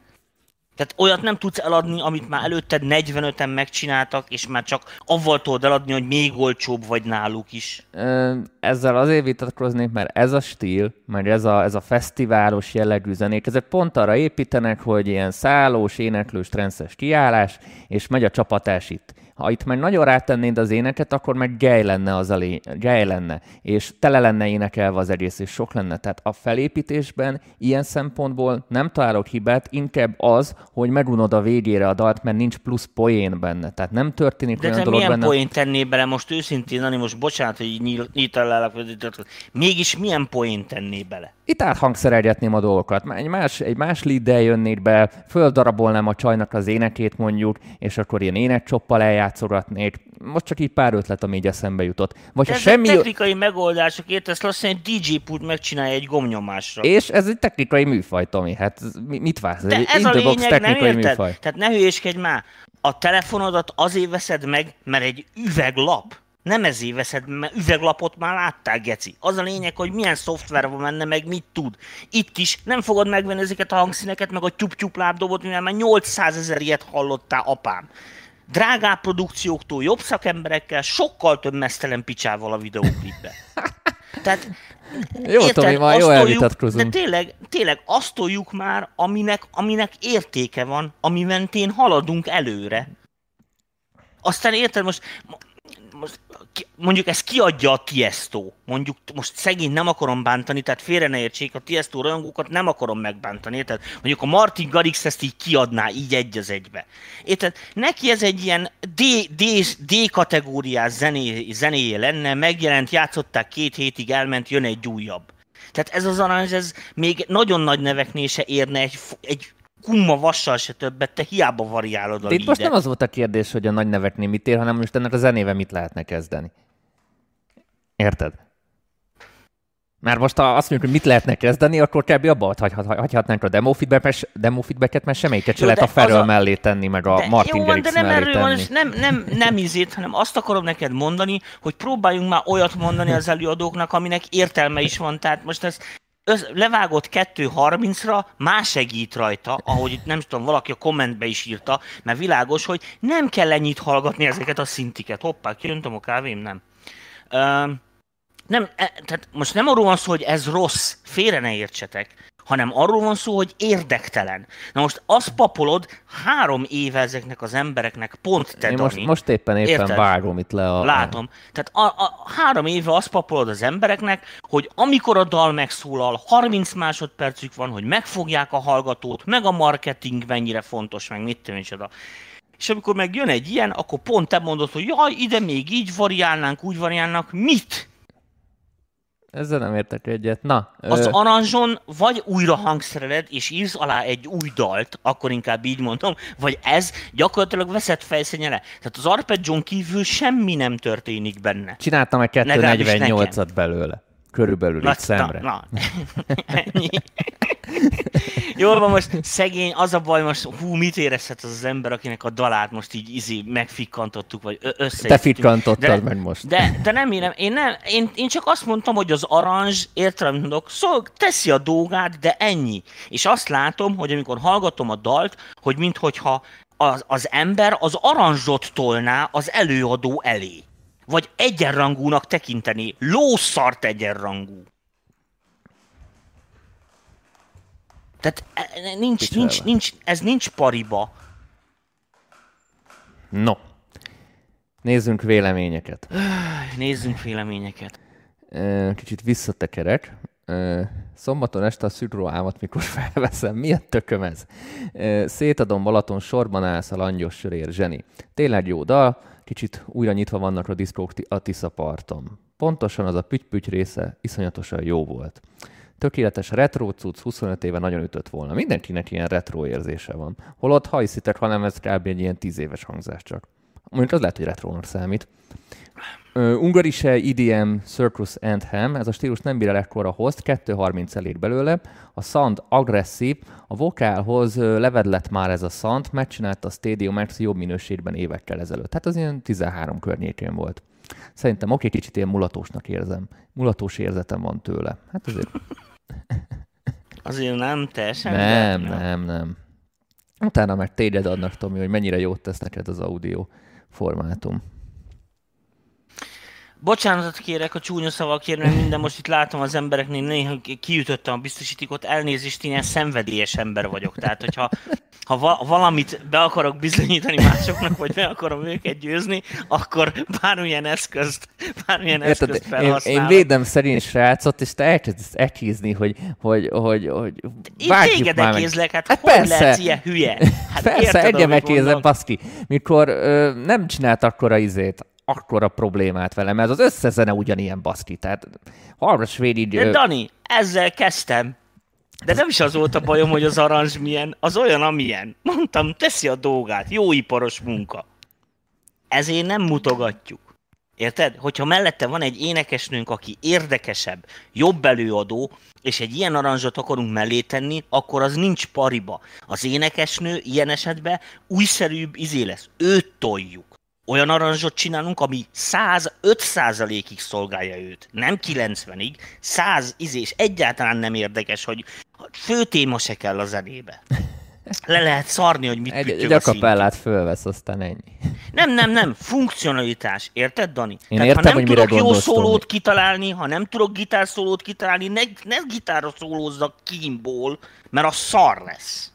Tehát olyat nem tudsz eladni, amit már előtted 45-en megcsináltak, és már csak avval tudod eladni, hogy még olcsóbb vagy náluk is. Ezzel azért vitatkoznék, mert ez a stíl, meg ez a, ez a fesztiválos jellegű zenék, ezek pont arra építenek, hogy ilyen szállós, éneklős, trences kiállás, és megy a csapatás itt. Ha itt meg nagyon rátennéd az éneket, akkor meg gej lenne az a lé... gej lenne, és tele lenne énekelve az egész, és sok lenne. Tehát a felépítésben ilyen szempontból nem találok hibát, inkább az, hogy megunod a végére a dalt, mert nincs plusz poén benne. Tehát nem történik De olyan te dolog milyen benne. poén tennél bele most őszintén, Nani, most bocsánat, hogy így nyítalálak, mégis milyen poén tennél bele? Itt áthangszerelgetném a dolgokat. Egy más, egy más leaddel jönnék be, földarabolnám a csajnak az énekét mondjuk, és akkor ilyen énekcsoppal eljátszogatnék. most csak így pár ötlet, ami így eszembe jutott. Vagy De ha semmi... technikai megoldások? Ezt lassan egy DJ pult megcsinálja egy gomnyomásra. És ez egy technikai műfaj, Tomi. Hát mi- mit vársz? De ez a lényeg, nem technikai érted? műfaj. Tehát ne hülyéskedj már. A telefonodat azért veszed meg, mert egy üveglap. Nem ezért veszed, mert üveglapot már láttál, geci. Az a lényeg, hogy milyen szoftver van benne, meg mit tud. Itt is nem fogod megvenni ezeket a hangszíneket, meg a tyup-tyup lábdobot, mivel már 800 ezer ilyet hallottál, apám. Drágább produkcióktól, jobb szakemberekkel, sokkal több mesztelen picsával a videóklipbe. Tehát Jó, Tomi, majd azt jó elvitatkozunk. De tényleg, tényleg azt toljuk már, aminek, aminek értéke van, ami mentén haladunk előre. Aztán érted, most, most mondjuk ezt kiadja a Tiesto. Mondjuk most szegény nem akarom bántani, tehát félre ne értsék, a Tiesto rajongókat nem akarom megbántani, érted? Mondjuk a Martin Garrix ezt így kiadná, így egy az egybe. Érted? Neki ez egy ilyen D, D, D kategóriás zené, zenéje lenne, megjelent, játszották két hétig, elment, jön egy újabb. Tehát ez az aranzs, ez még nagyon nagy neveknél se érne egy, egy kumma vassal se többet, te hiába variálod a De itt most nem az volt a kérdés, hogy a nagy neveknél mit ér, hanem most ennek a zenével mit lehetne kezdeni. Érted? Mert most ha azt mondjuk, hogy mit lehetne kezdeni, akkor kb. abba hagyhat, hagyhatnánk a demo, feedback, demo feedbacket, mert semmelyiket se lehet a Ferrell a- mellé tenni, meg a De Martin jó van, de nem mellé erről van, tenni. és nem, nem, nem izét, hanem azt akarom neked mondani, hogy próbáljunk már olyat mondani az előadóknak, aminek értelme is van. Tehát most ez össz, levágott 2.30-ra, más segít rajta, ahogy itt nem tudom, valaki a kommentbe is írta, mert világos, hogy nem kell ennyit hallgatni ezeket a szintiket. Hoppá, kijöntöm a kávém? Nem. Ö, nem, e, tehát most nem arról van szó, hogy ez rossz, félre ne értsetek, hanem arról van szó, hogy érdektelen. Na most azt papolod három éve ezeknek az embereknek, pont te, Én Dani. most, most éppen éppen Érted? vágom itt le a... Látom. Tehát a, a, három éve azt papolod az embereknek, hogy amikor a dal megszólal, 30 másodpercük van, hogy megfogják a hallgatót, meg a marketing mennyire fontos, meg mit tudom is oda. És amikor meg jön egy ilyen, akkor pont te mondod, hogy jaj, ide még így variálnánk, úgy variálnánk, mit? Ezzel nem értek egyet. Na, Az ö, aranzson vagy újra hangszereled, és írsz alá egy új dalt, akkor inkább így mondom, vagy ez gyakorlatilag veszett fejszennyele. Tehát az arpeggion kívül semmi nem történik benne. csináltam egy Legalábbis 248-at belőle. Körülbelül Na, itt szemre. Na, na. Jól van, most szegény, az a baj, most hú, mit érezhet az az ember, akinek a dalát most így izi, megfikkantottuk, vagy össze. Te fikkantottad meg most. De, de nem, én, nem, én, nem én, én, csak azt mondtam, hogy az aranzs, értelem mondok, szól, teszi a dolgát, de ennyi. És azt látom, hogy amikor hallgatom a dalt, hogy minthogyha az, az ember az aranzsot tolná az előadó elé. Vagy egyenrangúnak tekinteni. Lószart egyenrangú. Tehát e- e- nincs, nincs, nincs, ez nincs pariba. No. Nézzünk véleményeket. Nézzünk véleményeket. Kicsit visszatekerek. Szombaton este a szűrő álmat, mikor felveszem. Milyen tököm ez? Szétadom Balaton, sorban állsz a langyos sörér, zseni. Tényleg jó dal, kicsit újra nyitva vannak a diszkók a Tisza parton. Pontosan az a püty része iszonyatosan jó volt. Tökéletes retro cucc, 25 éve nagyon ütött volna. Mindenkinek ilyen retro érzése van. Holott, ha hiszitek, hanem ez kb. egy ilyen 10 éves hangzás csak. Mondjuk az lehet, hogy retrónak számít. Uh, Ungarise EDM Circus Anthem, ez a stílus nem bír el ekkora host, 2.30 elég belőle, a sound agresszív, a vokálhoz levedlett már ez a sound, megcsinálta a Stadium X jobb minőségben évekkel ezelőtt. Tehát az ilyen 13 környékén volt. Szerintem oké, kicsit ilyen mulatósnak érzem. Mulatós érzetem van tőle. Hát azért Azért nem teljesen. nem, de- nem, nem. Utána meg téged adnak, Tomi, hogy mennyire jót tesz neked az audio formátum. Bocsánatot kérek a csúnya szavakért, mert minden most itt látom az embereknél, néha kiütöttem a biztosítékot, elnézést, én ilyen szenvedélyes ember vagyok. Tehát, hogyha ha va- valamit be akarok bizonyítani másoknak, vagy be akarom őket győzni, akkor bármilyen eszközt, bármilyen Érted? eszközt Én, felhasználok. én védem szerint srácot, és te elkezdesz ekizni, hogy, hogy, hogy, hogy Én téged már ekézlek, hát, Hát hogy persze. lehetsz ilyen hülye? Hát Persze, engem ekézem, baszki. Mikor ö, nem csinált akkora izét, akkora problémát vele, mert az összezene ugyanilyen baszki. Tehát hallgass végig. De Dani, ezzel kezdtem. De nem is az volt a bajom, hogy az aranzs milyen, az olyan, amilyen. Mondtam, teszi a dolgát, jó iparos munka. ezért nem mutogatjuk. Érted? Hogyha mellette van egy énekesnőnk, aki érdekesebb, jobb előadó, és egy ilyen aranzsot akarunk mellé tenni, akkor az nincs pariba. Az énekesnő ilyen esetben újszerűbb izé lesz. Őt toljuk. Olyan aranzsot csinálunk, ami 105 százalékig szolgálja őt. Nem 90-ig, 100 izé, és egyáltalán nem érdekes, hogy fő téma se kell a zenébe. Le lehet szarni, hogy mit Egy, egy akapellát fölvesz, aztán ennyi. Nem, nem, nem. Funkcionalitás. Érted, Dani? Én Tehát, értem, ha nem tudok jó szólót kitalálni, ha nem tudok gitárszólót kitalálni, ne, ne gitárra szólózzak Kimból, mert a szar lesz.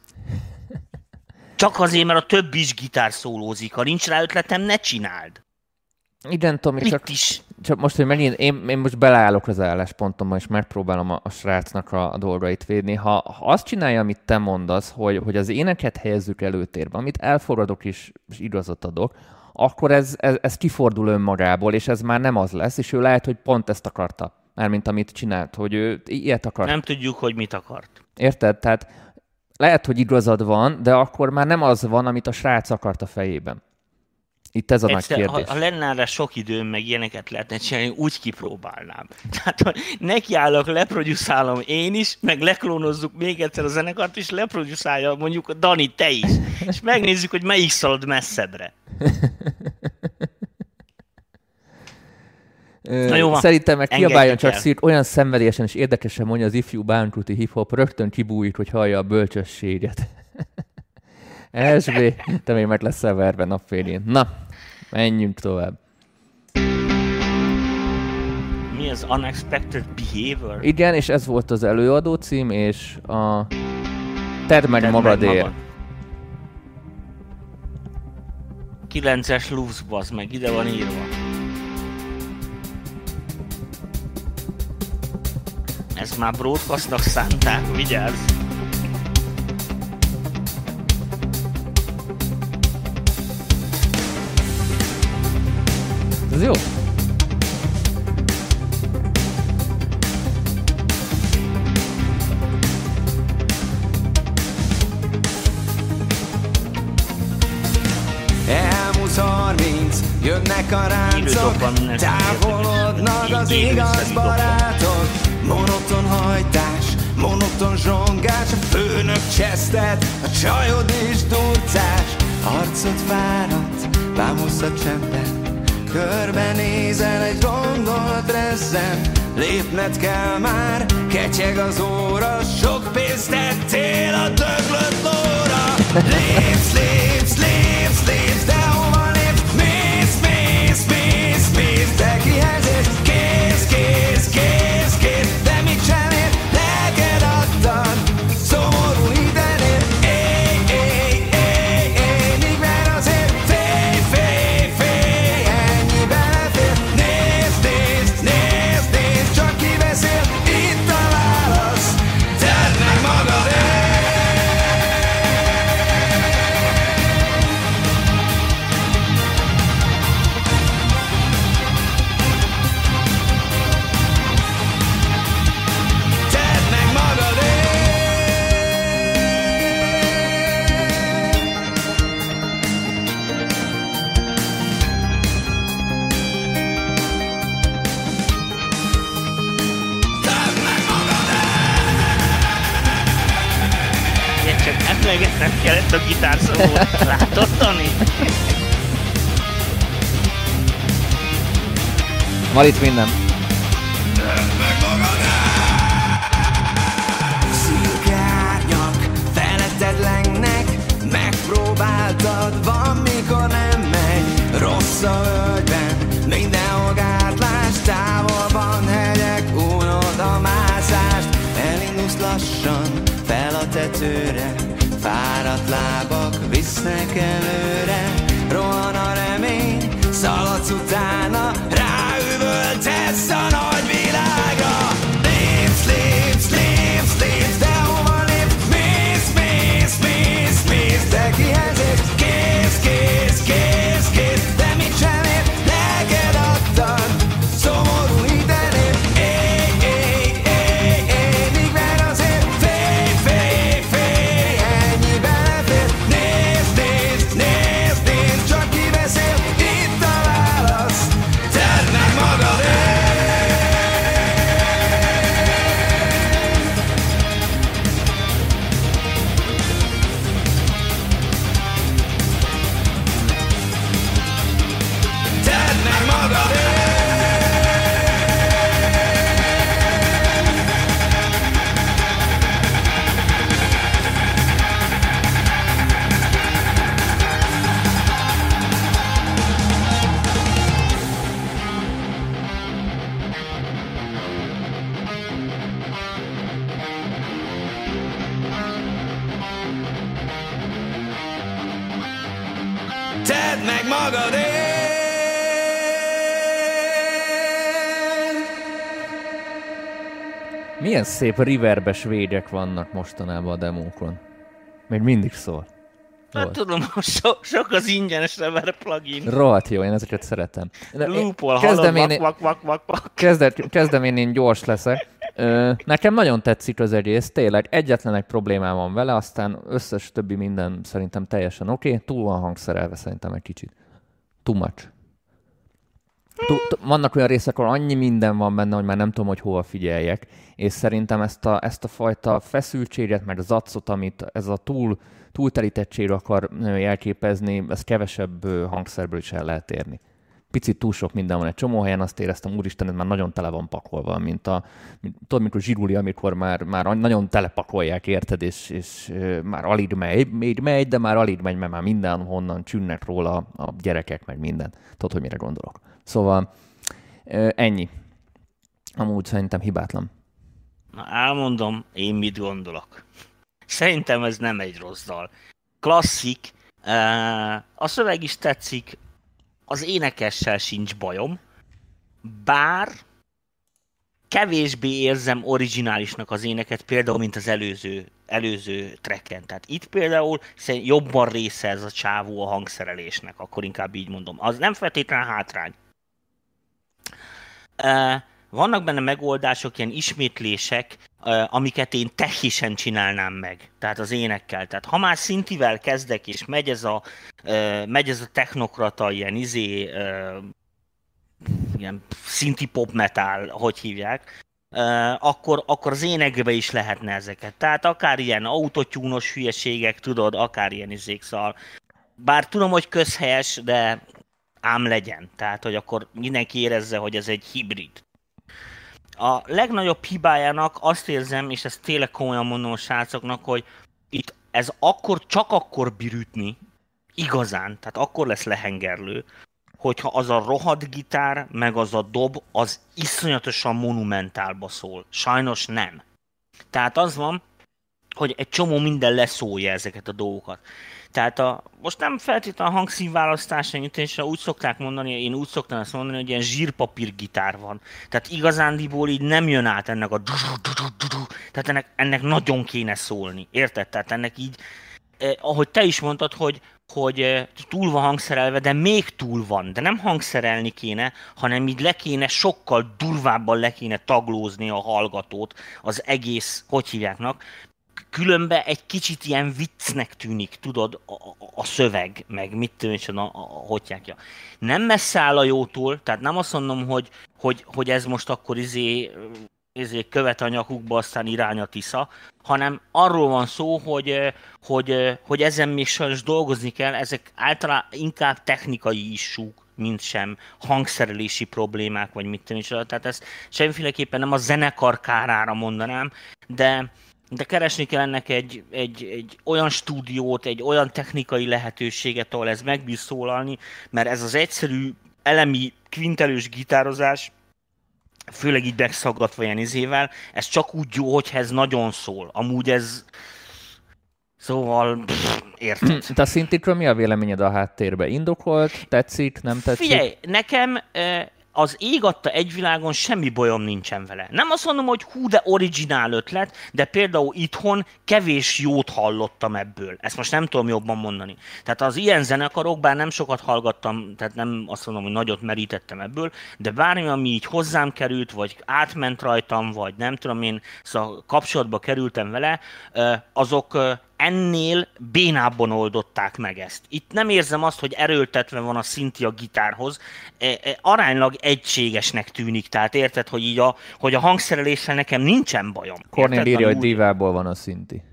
Csak azért, mert a több is gitár szólózik. Ha nincs rá ötletem, ne csináld. Igen, Tomi, Itt csak, is. csak most, hogy megint én, én most beleállok az álláspontommal, és megpróbálom a, a srácnak a, a dolgait védni. Ha, ha azt csinálja, amit te mondasz, hogy, hogy az éneket helyezzük előtérbe, amit elfogadok is, és igazat adok, akkor ez, ez, ez kifordul önmagából, és ez már nem az lesz, és ő lehet, hogy pont ezt akarta. Mármint amit csinált, hogy ő ilyet akart. Nem tudjuk, hogy mit akart. Érted? Tehát lehet, hogy igazad van, de akkor már nem az van, amit a srác akart a fejében. Itt ez a Egyszer, nagy kérdés. Ha, ha lenne rá sok időm, meg ilyeneket lehetne csinálni, úgy kipróbálnám. Tehát nekiállok, leproduszálom én is, meg leklónozzuk még egyszer a zenekart, és leproduszálja mondjuk a Dani, te is. És megnézzük, hogy melyik szalad messzebbre. Na jó, Szerintem meg kiabáljon csak szírt, olyan szenvedélyesen és érdekesen mondja az ifjú bántuti hip-hop, rögtön kibújít, hogy hallja a bölcsességet. SB, te még meg leszel verve napfélén. Na, menjünk tovább. Mi az Unexpected Behavior? Igen, és ez volt az előadó cím, és a Tedd meg Tedd magadért. Magad. 9-es Luz, meg, ide van írva. Ez már broadcastnak szánták, vigyázz! Ez jó. Elmúlt 30, jönnek a ráncok, távolodnak az igaz barátok. Monoton hajtás, monoton zsongás, a főnök csesztet, a csajod is durcás. Arcod fáradt, bámulsz csendben, Körbenézel egy gondolat rezzem Lépned kell már, ketyeg az óra Sok pénzt tettél a döglött lóra Lépsz, lépsz, a gitárszólót. Látod, Tani? Van itt minden. Visznek előre, rohan a remény, szaladsz utána, szép riverbes védek vannak mostanában a demókon. Még mindig szól. Hát tudom, so, sok az ingyenes reverb plugin. Rohadt jó, én ezeket szeretem. Loopol, kezdem én, vak, vak, vak, vak. Kezdet, kezdem én, én gyors leszek. Ö, nekem nagyon tetszik az egész, tényleg egyetlen egy problémám van vele, aztán összes többi minden szerintem teljesen oké, okay. túl van hangszerelve szerintem egy kicsit. Too much. Vannak olyan részek, ahol annyi minden van benne, hogy már nem tudom, hogy hova figyeljek, és szerintem ezt a, ezt a fajta feszültséget, meg zacot, amit ez a túl, túltelítettség akar jelképezni, ez kevesebb hangszerből is el lehet érni. Picit túl sok minden van egy csomó helyen, azt éreztem, úristen, ez már nagyon tele van pakolva, mint a, mint, tudod, mikor zsiruli, amikor már, már nagyon telepakolják, érted, és, és már alig megy, még megy, de már alig megy, mert már mindenhonnan csünnek róla a gyerekek, meg minden. Tudod, hogy mire gondolok. Szóval ennyi. Amúgy szerintem hibátlan. Na elmondom, én mit gondolok. Szerintem ez nem egy rossz dal. Klasszik, a szöveg is tetszik, az énekessel sincs bajom, bár kevésbé érzem originálisnak az éneket, például, mint az előző, előző trekken. Tehát itt például jobban része ez a csávó a hangszerelésnek, akkor inkább így mondom. Az nem feltétlenül hátrány. Vannak benne megoldások, ilyen ismétlések, amiket én technisen csinálnám meg, tehát az énekkel. Tehát ha már szintivel kezdek, és megy ez a, megy ez a technokrata, ilyen izé, ilyen szinti pop metal, hogy hívják, akkor, akkor az énekbe is lehetne ezeket. Tehát akár ilyen autotyúnos hülyeségek, tudod, akár ilyen izék, szóval bár tudom, hogy közhelyes, de ám legyen. Tehát, hogy akkor mindenki érezze, hogy ez egy hibrid. A legnagyobb hibájának azt érzem, és ezt tényleg komolyan mondom a srácoknak, hogy itt ez akkor, csak akkor birütni, igazán, tehát akkor lesz lehengerlő, hogyha az a rohadt gitár, meg az a dob, az iszonyatosan monumentálba szól. Sajnos nem. Tehát az van, hogy egy csomó minden leszólja ezeket a dolgokat. Tehát a, most nem feltétlenül a hangszínválasztás nyitésre úgy szokták mondani, én úgy szoktam ezt mondani, hogy ilyen zsírpapír gitár van. Tehát igazándiból így nem jön át ennek a tehát ennek, ennek nagyon kéne szólni. Érted? Tehát ennek így, eh, ahogy te is mondtad, hogy, hogy eh, túl van hangszerelve, de még túl van. De nem hangszerelni kéne, hanem így le kéne, sokkal durvábban le kéne taglózni a hallgatót az egész, hogy hívjáknak, különben egy kicsit ilyen viccnek tűnik, tudod, a, a szöveg, meg mit tűnik, a, a, a hotyákja. Nem messze áll a jótól, tehát nem azt mondom, hogy, hogy, hogy ez most akkor izé, izé követ a nyakukba, aztán irány a tisza, hanem arról van szó, hogy, hogy, hogy ezen még sajnos dolgozni kell, ezek általában inkább technikai isúk, mint sem hangszerelési problémák, vagy mit tűnik. Tehát ezt semmiféleképpen nem a zenekar kárára mondanám, de, de keresni kell ennek egy, egy, egy olyan stúdiót, egy olyan technikai lehetőséget, ahol ez megbíz szólalni, mert ez az egyszerű elemi kvintelős gitározás, főleg így megszaggatva ilyen izével, ez csak úgy jó, hogy ez nagyon szól. Amúgy ez... Szóval, pff, érted? Te a szintikről mi a véleményed a háttérbe? Indokolt? Tetszik? Nem tetszik? Figyelj, nekem az ég adta egy világon semmi bajom nincsen vele. Nem azt mondom, hogy hú, de originál ötlet, de például itthon kevés jót hallottam ebből. Ezt most nem tudom jobban mondani. Tehát az ilyen zenekarok, bár nem sokat hallgattam, tehát nem azt mondom, hogy nagyot merítettem ebből, de bármi, ami így hozzám került, vagy átment rajtam, vagy nem tudom én, szóval kapcsolatba kerültem vele, azok ennél bénábban oldották meg ezt. Itt nem érzem azt, hogy erőltetve van a szinti a gitárhoz, e, e, aránylag egységesnek tűnik, tehát érted, hogy így a, hogy a hangszereléssel nekem nincsen bajom. Kornél írja, hogy divából van a szinti.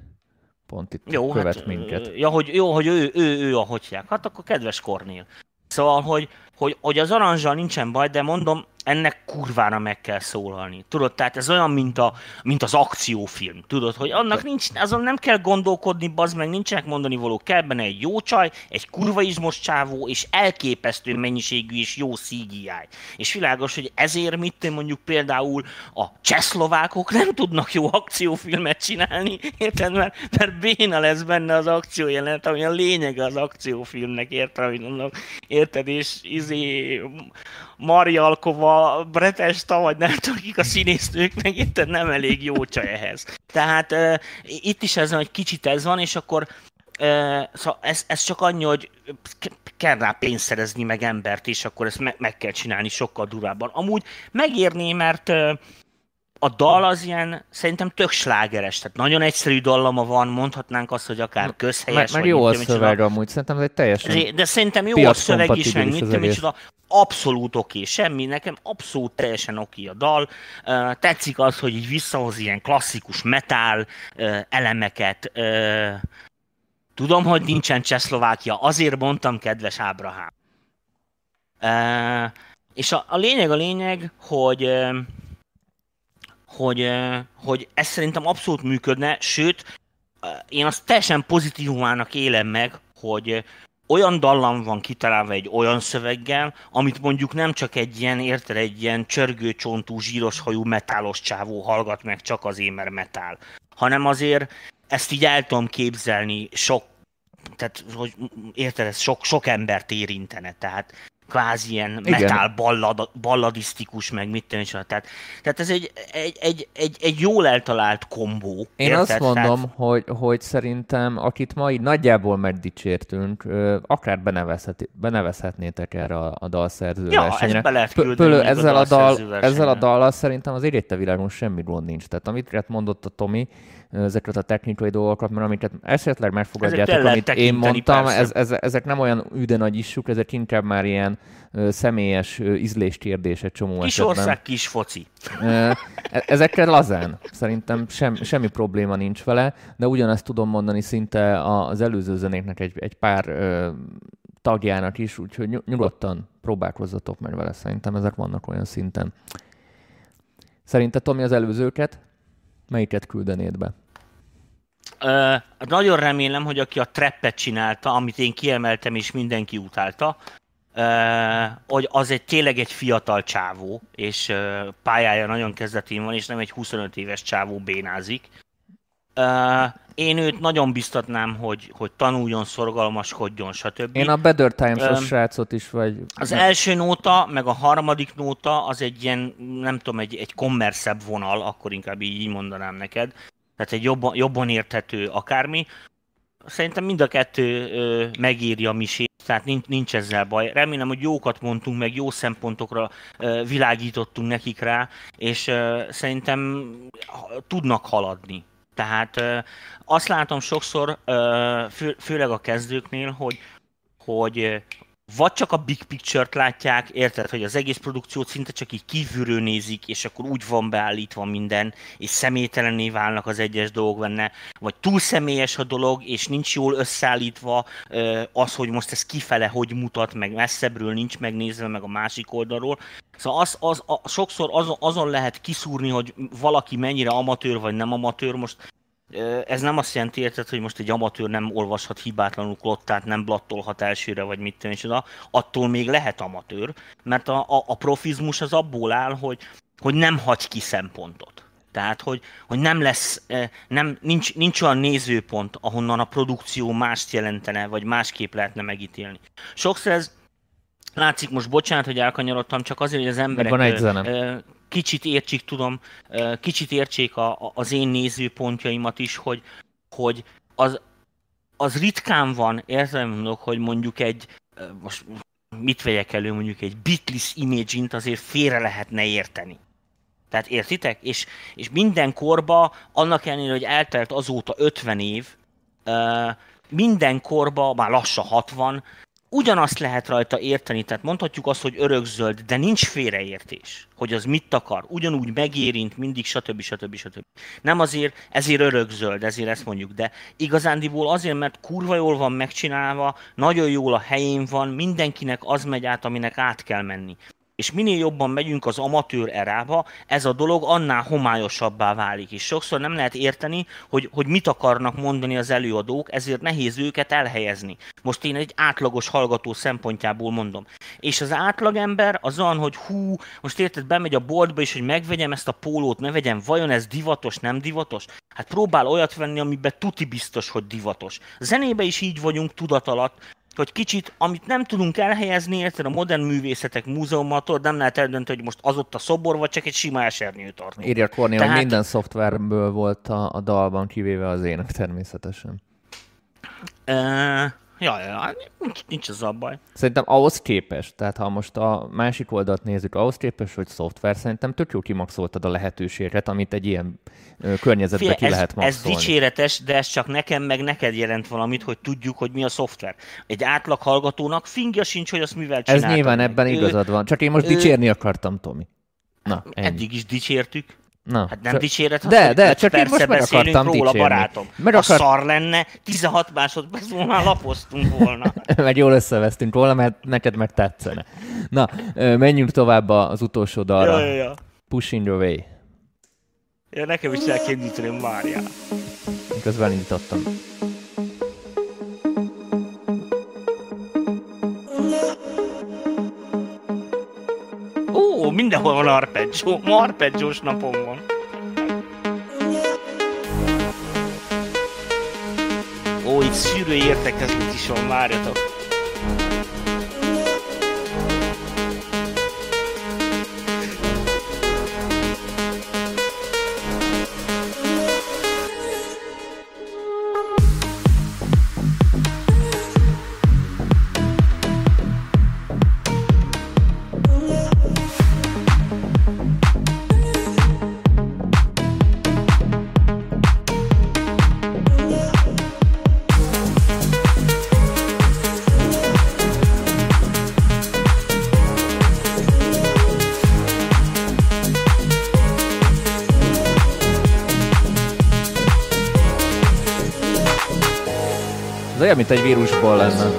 Pont itt jó, követ hát, minket. Ja, hogy, jó, hogy ő, ő, ő a hotyák. Hát akkor kedves Kornél. Szóval, hogy, hogy, hogy az aranzsal nincsen baj, de mondom, ennek kurvára meg kell szólalni. Tudod, tehát ez olyan, mint, a, mint az akciófilm. Tudod, hogy annak nincs, azon nem kell gondolkodni, bazd meg, nincsenek mondani való. Kell benne egy jó csaj, egy kurva izmos csávó, és elképesztő mennyiségű és jó CGI. És világos, hogy ezért mit mondjuk például a csehszlovákok nem tudnak jó akciófilmet csinálni, érted? Mert, mert béna lesz benne az akciójelenet, ami a lényege az akciófilmnek, érted? Amit mondom, érted? És izé, Marjalkova, Bretesta, vagy nem tudom, kik a színésznők, meg itt nem elég jó csaj ehhez. Tehát uh, itt is ez van, egy kicsit ez van, és akkor uh, szóval ez, ez csak annyi, hogy kell rá pénzt szerezni, meg embert, és akkor ezt me- meg kell csinálni sokkal durvábban. Amúgy megérné, mert uh, a dal az ilyen, szerintem tök slágeres, tehát nagyon egyszerű dallama van, mondhatnánk azt, hogy akár közhelyes. Meg, meg jó a szöveg amúgy, szerintem ez egy teljesen De szerintem jó a szöveg is, meg mit micsoda, abszolút oké, okay, semmi, nekem abszolút teljesen oké okay a dal. Tetszik az, hogy így visszahoz ilyen klasszikus metal elemeket. Tudom, hogy nincsen Csehszlovákia, azért mondtam, kedves Ábrahám. És a, a lényeg a lényeg, hogy hogy, hogy ez szerintem abszolút működne, sőt, én azt teljesen pozitívumának élem meg, hogy olyan dallam van kitalálva egy olyan szöveggel, amit mondjuk nem csak egy ilyen, érted, egy ilyen csörgőcsontú, zsíros hajú metálos csávó hallgat meg csak az mert metál, hanem azért ezt így el tudom képzelni sok tehát, hogy érted, ez sok, sok embert érintene, tehát kvázi ilyen Igen. metal ballad, balladisztikus, meg mit tenni, tehát, tehát ez egy, egy, egy, egy, egy jól eltalált kombó. Én érted? azt mondom, tehát... hogy, hogy szerintem, akit ma így nagyjából megdicsértünk, akár benevezhet, benevezhetnétek erre a, a dalszerző ja, versenyre. Be lehet Pölő, ezzel, a, dal, ezzel a dallal szerintem az érette világon semmi gond nincs. Tehát amit mondott a Tomi, ezeket a technikai dolgokat, mert amiket esetleg megfogadjátok, amit én mondtam, ez, ez, ezek nem olyan üde nagy issuk, ezek inkább már ilyen személyes ízléskérdés egy csomó kis esetben. ország, kis foci. E, ezekkel lazán. Szerintem sem, semmi probléma nincs vele, de ugyanezt tudom mondani szinte az előző zenéknek egy, egy pár ö, tagjának is, úgyhogy nyugodtan próbálkozzatok meg vele. Szerintem ezek vannak olyan szinten. Szerinted Tomi az előzőket? Melyiket küldenéd be? Nagyon remélem, hogy aki a trappet csinálta, amit én kiemeltem és mindenki utálta, uh, hogy az egy tényleg egy fiatal csávó, és uh, pályája nagyon kezdetén van, és nem egy 25 éves csávó bénázik. Uh, én őt nagyon biztatnám, hogy, hogy tanuljon, szorgalmaskodjon, stb. Én a Better Times-os um, srácot is vagy... Az nem. első nóta, meg a harmadik nóta, az egy ilyen, nem tudom, egy, egy kommerszebb vonal, akkor inkább így mondanám neked. Tehát egy jobban, jobban érthető akármi. Szerintem mind a kettő ö, megírja a misét, tehát nincs, nincs ezzel baj. Remélem, hogy jókat mondtunk, meg jó szempontokra ö, világítottunk nekik rá, és ö, szerintem tudnak haladni. Tehát azt látom sokszor, fő, főleg a kezdőknél, hogy, hogy vagy csak a big picture-t látják, érted, hogy az egész produkciót szinte csak így kívülről nézik, és akkor úgy van beállítva minden, és személytelenné válnak az egyes dolgok benne, vagy túl személyes a dolog, és nincs jól összeállítva az, hogy most ez kifele hogy mutat, meg messzebbről nincs megnézve, meg a másik oldalról. Szóval az, az, a, sokszor azon, azon lehet kiszúrni, hogy valaki mennyire amatőr vagy nem amatőr. Most ez nem azt jelenti, érted, hogy most egy amatőr nem olvashat hibátlanul klottát, nem blattolhat elsőre, vagy mit tenni, oda. Attól még lehet amatőr, mert a, a, a profizmus az abból áll, hogy, hogy nem hagy ki szempontot. Tehát, hogy, hogy nem lesz, nem, nincs, nincs olyan nézőpont, ahonnan a produkció mást jelentene, vagy másképp lehetne megítélni. Sokszor ez látszik, most bocsánat, hogy elkanyarodtam, csak azért, hogy az emberek van egy zene kicsit értsék, tudom, kicsit értsék a, az én nézőpontjaimat is, hogy, hogy az, az ritkán van, értem mondok, hogy mondjuk egy, most mit vegyek elő, mondjuk egy Beatles image azért félre lehetne érteni. Tehát értitek? És, és minden korba, annak ellenére, hogy eltelt azóta 50 év, minden korba, már lassan 60, ugyanazt lehet rajta érteni, tehát mondhatjuk azt, hogy örökzöld, de nincs félreértés, hogy az mit akar, ugyanúgy megérint mindig, stb. stb. stb. Nem azért, ezért örökzöld, ezért ezt mondjuk, de igazándiból azért, mert kurva jól van megcsinálva, nagyon jól a helyén van, mindenkinek az megy át, aminek át kell menni. És minél jobban megyünk az amatőr erába, ez a dolog annál homályosabbá válik. És sokszor nem lehet érteni, hogy, hogy mit akarnak mondani az előadók, ezért nehéz őket elhelyezni. Most én egy átlagos hallgató szempontjából mondom. És az átlagember az olyan, hogy hú, most érted, bemegy a boltba, és hogy megvegyem ezt a pólót, ne vegyem, vajon ez divatos, nem divatos? Hát próbál olyat venni, amiben tuti biztos, hogy divatos. Zenébe is így vagyunk tudat alatt, hogy kicsit, amit nem tudunk elhelyezni, érted, a modern művészetek múzeumatól nem lehet eldönteni, hogy most az ott a szobor, vagy csak egy sima esernyőtartó. Írja Korni, Tehát... hogy minden szoftverből volt a, a dalban, kivéve az ének természetesen. Uh, Ja, ja, nincs, nincs az a baj. Szerintem ahhoz képest, tehát ha most a másik oldalt nézzük, ahhoz képest, hogy szoftver, szerintem tök jó kimaxoltad a lehetőséget, amit egy ilyen környezetben Fie, ki ez, lehet maxolni. Ez dicséretes, de ez csak nekem meg neked jelent valamit, hogy tudjuk, hogy mi a szoftver. Egy átlag hallgatónak fingja sincs, hogy azt mivel csináltam. Ez nyilván ebben ő, igazad van. Csak én most ő, dicsérni akartam, Tomi. Na, ennyi. Eddig is dicsértük. Na, hát nem dicséret, de, de, csak én most meg akartam róla, dicsérni. barátom. Meg akar... A szar lenne, 16 másodperc múlva már lapoztunk volna. meg jól összevesztünk volna, mert neked meg tetszene. Na, menjünk tovább az utolsó dalra. Ja, ja, ja. Pushing your way. Ja, nekem is el kell indítani, várjál. Közben indítottam. Mindenhol van arpeggio. Ma arpeggiós napom van. Ó, itt sűrű értekezlet is van, várjatok. Mint egy vírusból lenne.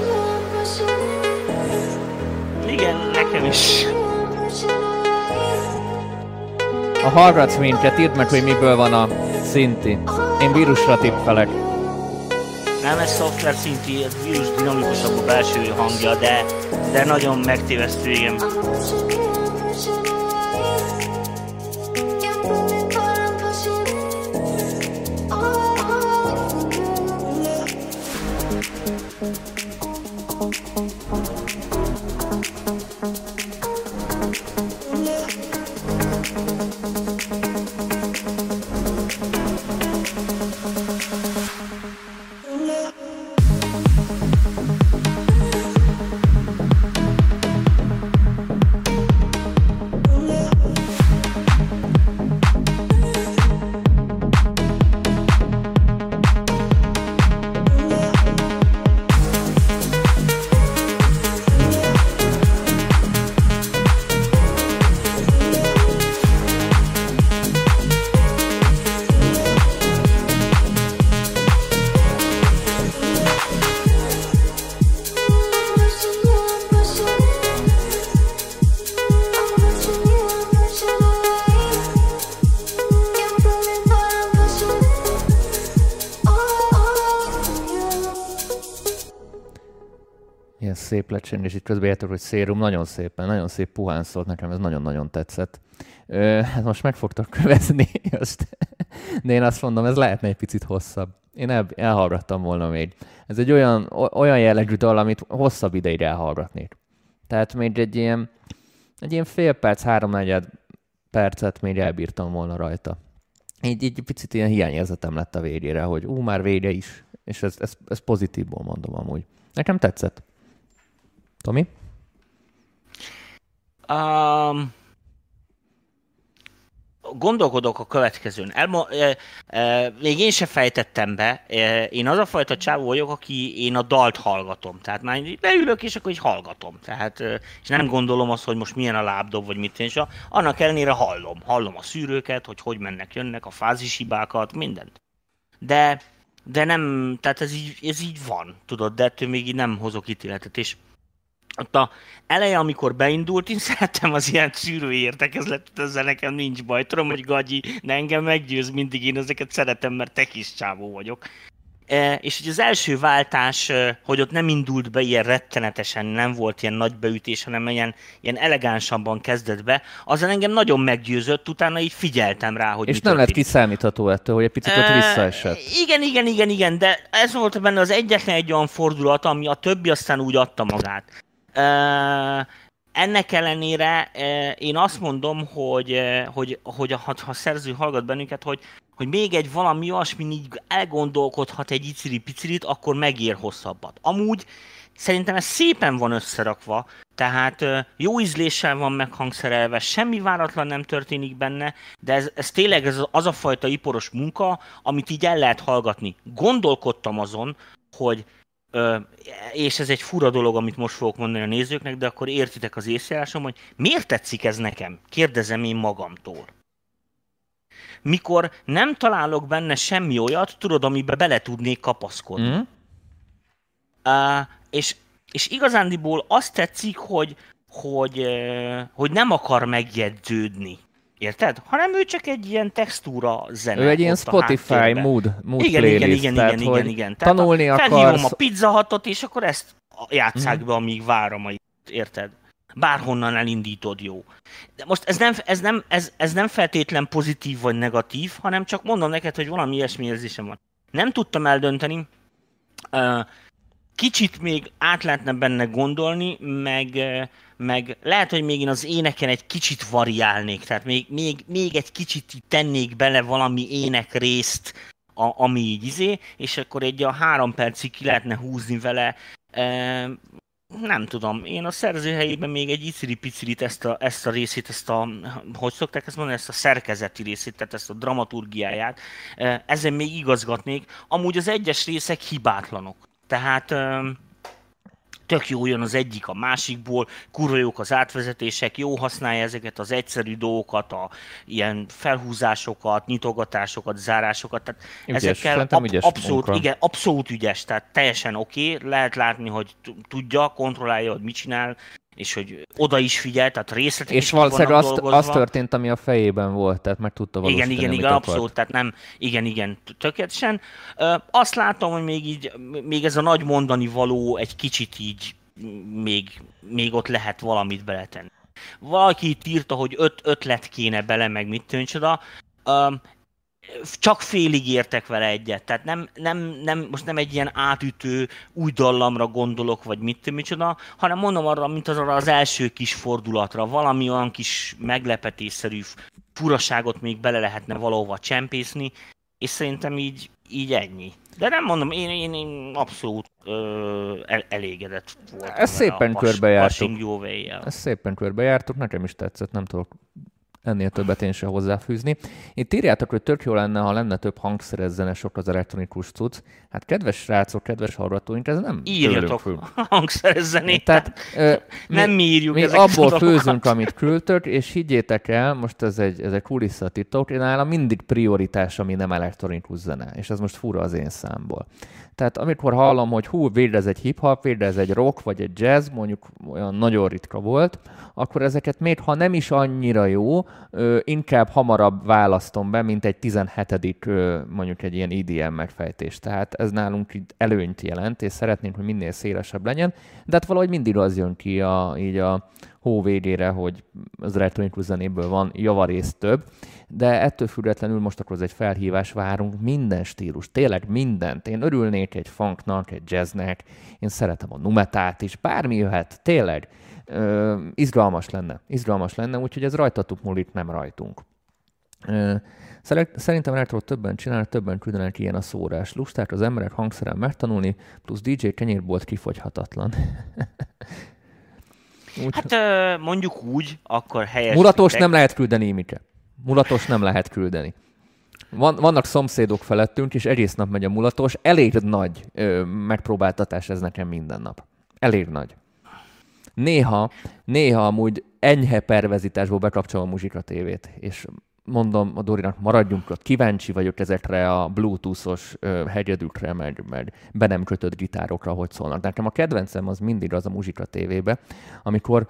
Igen, nekem is. Ha hallgatsz minket, írd meg, hogy miből van a szinti. Én vírusra tippelek. Nem, ez szoftver szinti, ez vírus dinamikusabb a belső hangja, de, de nagyon megtévesztő, igen. Thank you. Lecsén, és itt közben értek, hogy szérum, nagyon szépen, nagyon szép puhán szólt nekem, ez nagyon-nagyon tetszett. Ö, hát most meg fogtok kövezni, most. de én azt mondom, ez lehetne egy picit hosszabb. Én el, elhallgattam volna még. Ez egy olyan, olyan jellegű dal, amit hosszabb ideig elhallgatnék. Tehát még egy ilyen, egy ilyen fél perc, háromnegyed percet még elbírtam volna rajta. Így, így picit ilyen hiányérzetem lett a végére, hogy ú, már vége is. És ez, ez, ez pozitívból mondom amúgy. Nekem tetszett. Tomi? Um, gondolkodok a következőn. Elmo- e, e, még én se fejtettem be. E, én az a fajta csávó vagyok, aki én a dalt hallgatom. Tehát már leülök, és akkor így hallgatom. Tehát, e, és nem gondolom azt, hogy most milyen a lábdob, vagy mit én sem. Annak ellenére hallom. Hallom a szűrőket, hogy hogy mennek, jönnek, a fázishibákat, mindent. De, de nem, tehát ez így, ez így van, tudod, de ettől még így nem hozok ítéletet. És ott a eleje, amikor beindult, én szerettem az ilyen szűrői értekezletet, ezzel nekem nincs baj. Tudom, hogy Gagyi, de engem meggyőz mindig, én ezeket szeretem, mert te kis csávó vagyok. E, és hogy az első váltás, e, hogy ott nem indult be ilyen rettenetesen, nem volt ilyen nagy beütés, hanem ilyen, ilyen elegánsabban kezdett be, azon engem nagyon meggyőzött, utána így figyeltem rá, hogy És nem lett kiszámítható ettől, hogy egy picit ott e, visszaesett. Igen, igen, igen, igen, de ez volt benne az egyetlen egy olyan fordulat, ami a többi aztán úgy adta magát. Ennek ellenére én azt mondom, hogy, hogy, hogy ha, ha a szerző hallgat bennünket, hogy, hogy még egy valami olyasmi így elgondolkodhat egy iciri-picirit, akkor megér hosszabbat. Amúgy szerintem ez szépen van összerakva, tehát jó ízléssel van meghangszerelve, semmi váratlan nem történik benne, de ez, ez tényleg ez az a fajta iporos munka, amit így el lehet hallgatni. Gondolkodtam azon, hogy és ez egy fura dolog, amit most fogok mondani a nézőknek, de akkor értitek az észjárásom, hogy miért tetszik ez nekem? Kérdezem én magamtól. Mikor nem találok benne semmi olyat, tudod, amiben bele tudnék kapaszkodni. Mm. Uh, és, és igazándiból azt tetszik, hogy, hogy, hogy nem akar megjegyződni. Érted? Hanem ő csak egy ilyen textúra zene. Ő egy ilyen Spotify mood, mood igen, playlist. Igen, igen, tehát, igen, igen, igen. Tehát tanulni a, akarsz... a pizza hatot, és akkor ezt játsszák mm. be, amíg várom, érted? Bárhonnan elindítod, jó. De most ez nem, ez, nem, ez, ez nem feltétlen pozitív vagy negatív, hanem csak mondom neked, hogy valami ilyesmi érzésem van. Nem tudtam eldönteni, kicsit még át lehetne benne gondolni, meg, meg lehet, hogy még én az éneken egy kicsit variálnék, tehát még, még, még egy kicsit tennék bele valami ének részt, a, ami így izé, és akkor egy a három percig ki lehetne húzni vele. E, nem tudom, én a szerző helyében még egy iciri-picirit ezt a, ezt a részét, ezt a, hogy szokták ezt mondani, ezt a szerkezeti részét, tehát ezt a dramaturgiáját, ezen még igazgatnék. Amúgy az egyes részek hibátlanok. Tehát tök jó jön az egyik a másikból, kurva jók az átvezetések, jó használja ezeket az egyszerű dolgokat, a ilyen felhúzásokat, nyitogatásokat, zárásokat, tehát ügyes, ezekkel ab, ügyes abszolút, munka. igen, abszolút ügyes, tehát teljesen oké, okay. lehet látni, hogy tudja, kontrollálja, hogy mit csinál, és hogy oda is figyel, tehát részletek És valószínűleg azt, az történt, ami a fejében volt, tehát meg tudta valósítani, Igen, igen, igen, akart. abszolút, tehát nem, igen, igen, tökéletesen. Azt látom, hogy még így, még ez a nagy mondani való egy kicsit így még, még ott lehet valamit beletenni. Valaki itt írta, hogy öt ötlet kéne bele, meg mit tűncsoda csak félig értek vele egyet. Tehát nem, nem, nem, most nem egy ilyen átütő új dallamra gondolok, vagy mit micsoda, hanem mondom arra, mint az arra az első kis fordulatra, valami olyan kis meglepetésszerű furaságot még bele lehetne valahova csempészni, és szerintem így, így ennyi. De nem mondom, én, én, én abszolút ö, el, elégedett voltam. Ezt szépen körbejártuk. Ezt szépen körbejártuk, nekem is tetszett, nem tudok ennél többet én sem hozzáfűzni. Itt írjátok, hogy tök jó lenne, ha lenne több hangszeres sok az elektronikus cucc. Hát kedves srácok, kedves hallgatóink, ez nem Írjatok hangszeres zenét. Tehát, ö, nem mi, mi írjuk mi abból főzünk, amit küldtök, és higgyétek el, most ez egy, ez egy kulisszatitok, én nálam mindig prioritás, ami nem elektronikus zene, és ez most fura az én számból. Tehát amikor hallom, hogy hú, végre ez egy hip-hop, végre ez egy rock, vagy egy jazz, mondjuk olyan nagyon ritka volt, akkor ezeket még ha nem is annyira jó, inkább hamarabb választom be, mint egy 17 mondjuk egy ilyen EDM megfejtés. Tehát ez nálunk így előnyt jelent, és szeretnénk, hogy minél szélesebb legyen, de hát valahogy mindig az jön ki a, így a hó végére, hogy az elektronikus zenéből van javarész több, de ettől függetlenül most akkor ez egy felhívás, várunk minden stílus, tényleg mindent. Én örülnék egy funknak, egy jazznek, én szeretem a numetát is, bármi jöhet, tényleg. Ö, izgalmas lenne, izgalmas lenne, úgyhogy ez rajtatuk múlik, nem rajtunk. Ö, Szerintem tudod többen csinálni, többen küldenek ilyen a szórás. Lusták az emberek hangszeren megtanulni, plusz DJ kenyérbolt kifogyhatatlan. úgy, hát mondjuk úgy, akkor helyes. Mulatos nem lehet küldeni, Imike. Mulatos nem lehet küldeni. Van, vannak szomszédok felettünk, és egész nap megy a mulatos. Elég nagy ö, megpróbáltatás ez nekem minden nap. Elég nagy. Néha, néha amúgy enyhe pervezításból bekapcsolom a muzsika tévét, és mondom a Dorinak, maradjunk ott, kíváncsi vagyok ezekre a bluetoothos hegyedükre, meg, meg be nem kötött gitárokra, hogy szólnak. Nekem a kedvencem az mindig az a muzsika tévébe, amikor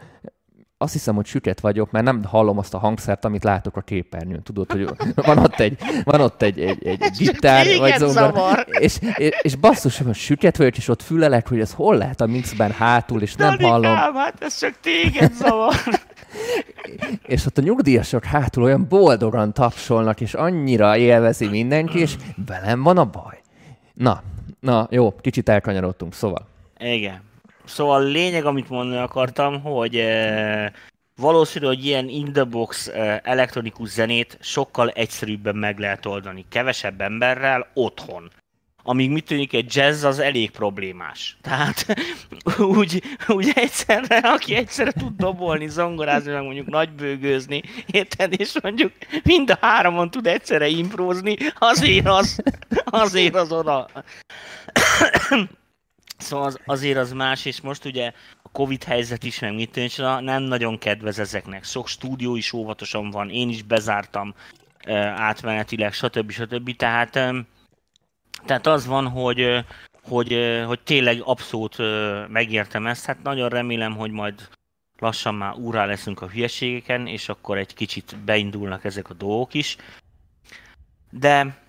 azt hiszem, hogy süket vagyok, mert nem hallom azt a hangszert, amit látok a képernyőn. Tudod, hogy van ott egy, van ott egy, egy, egy, egy gitár, vagy zongor, és, és, és basszus, hogy süket vagyok, és ott fülelek, hogy ez hol lehet a mixben hátul, és nem Danikám, hallom. hát ez csak téged zavar. és ott a nyugdíjasok hátul olyan boldogan tapsolnak, és annyira élvezi mindenki, és velem van a baj. Na, na jó, kicsit elkanyarodtunk, szóval. Igen. Szóval a lényeg, amit mondani akartam, hogy e, valószínű, hogy ilyen in the box e, elektronikus zenét sokkal egyszerűbben meg lehet oldani. Kevesebb emberrel, otthon. Amíg mit tűnik, egy jazz az elég problémás. Tehát úgy, úgy egyszerre, aki egyszerre tud dobolni, zongorázni, meg mondjuk nagybőgőzni, érted, és mondjuk mind a háromon tud egyszerre imprózni, azért az, azért az oda. Szóval az, azért az más, és most ugye a Covid helyzet is, meg mit nem nagyon kedvez ezeknek. Sok stúdió is óvatosan van, én is bezártam átmenetileg, stb. stb. Tehát, tehát az van, hogy, hogy, hogy tényleg abszolút megértem ezt. Hát nagyon remélem, hogy majd lassan már úrá leszünk a hülyeségeken, és akkor egy kicsit beindulnak ezek a dolgok is. De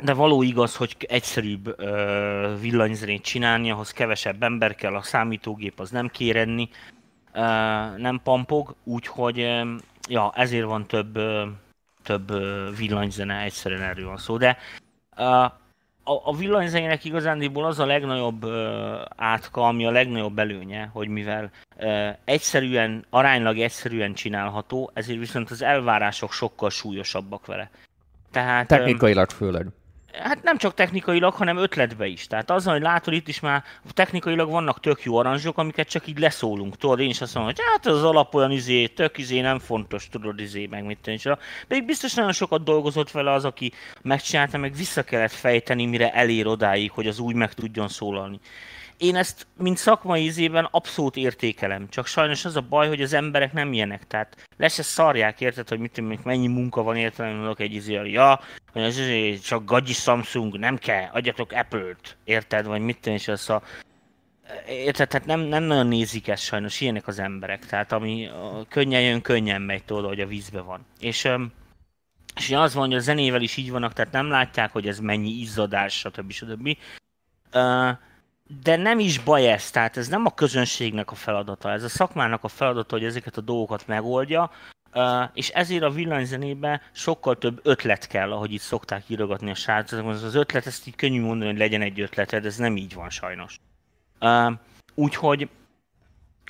de való igaz, hogy egyszerűbb ö, villanyzenét csinálni, ahhoz kevesebb ember kell, a számítógép az nem kérenni, nem pampog, úgyhogy ja, ezért van több, több villanyzene, egyszerűen erről van szó, de a, a villanyzenének igazándiból az a legnagyobb átka, ami a legnagyobb előnye, hogy mivel egyszerűen, aránylag egyszerűen csinálható, ezért viszont az elvárások sokkal súlyosabbak vele. Tehát, Technikailag főleg. Hát nem csak technikailag, hanem ötletbe is. Tehát az, hogy látod, itt is már technikailag vannak tök jó aranzsok, amiket csak így leszólunk. Tudod, én is azt mondom, hogy hát az alap olyan izé, tök izé nem fontos, tudod, izé, meg mit. De így biztos nagyon sokat dolgozott vele az, aki megcsinálta, meg vissza kellett fejteni, mire elér odáig, hogy az úgy meg tudjon szólalni én ezt, mint szakmai ízében abszolút értékelem, csak sajnos az a baj, hogy az emberek nem ilyenek, tehát le se szarják, érted, hogy mit tudom, mennyi munka van értelem, mondok egy izé, ja, hogy ez izé, csak gagyi Samsung, nem kell, adjatok Apple-t, érted, vagy mit tudom, és az a Érted, tehát nem, nem nagyon nézik ezt sajnos, ilyenek az emberek, tehát ami könnyen jön, könnyen megy, tudod, hogy a vízbe van. És, és az van, hogy a zenével is így vannak, tehát nem látják, hogy ez mennyi izzadás, stb. stb. Uh, de nem is baj ez, tehát ez nem a közönségnek a feladata, ez a szakmának a feladata, hogy ezeket a dolgokat megoldja, és ezért a villanyzenébe sokkal több ötlet kell, ahogy itt szokták írogatni a srácok. Az, ötlet, ezt így könnyű mondani, hogy legyen egy ötleted, ez nem így van sajnos. Úgyhogy,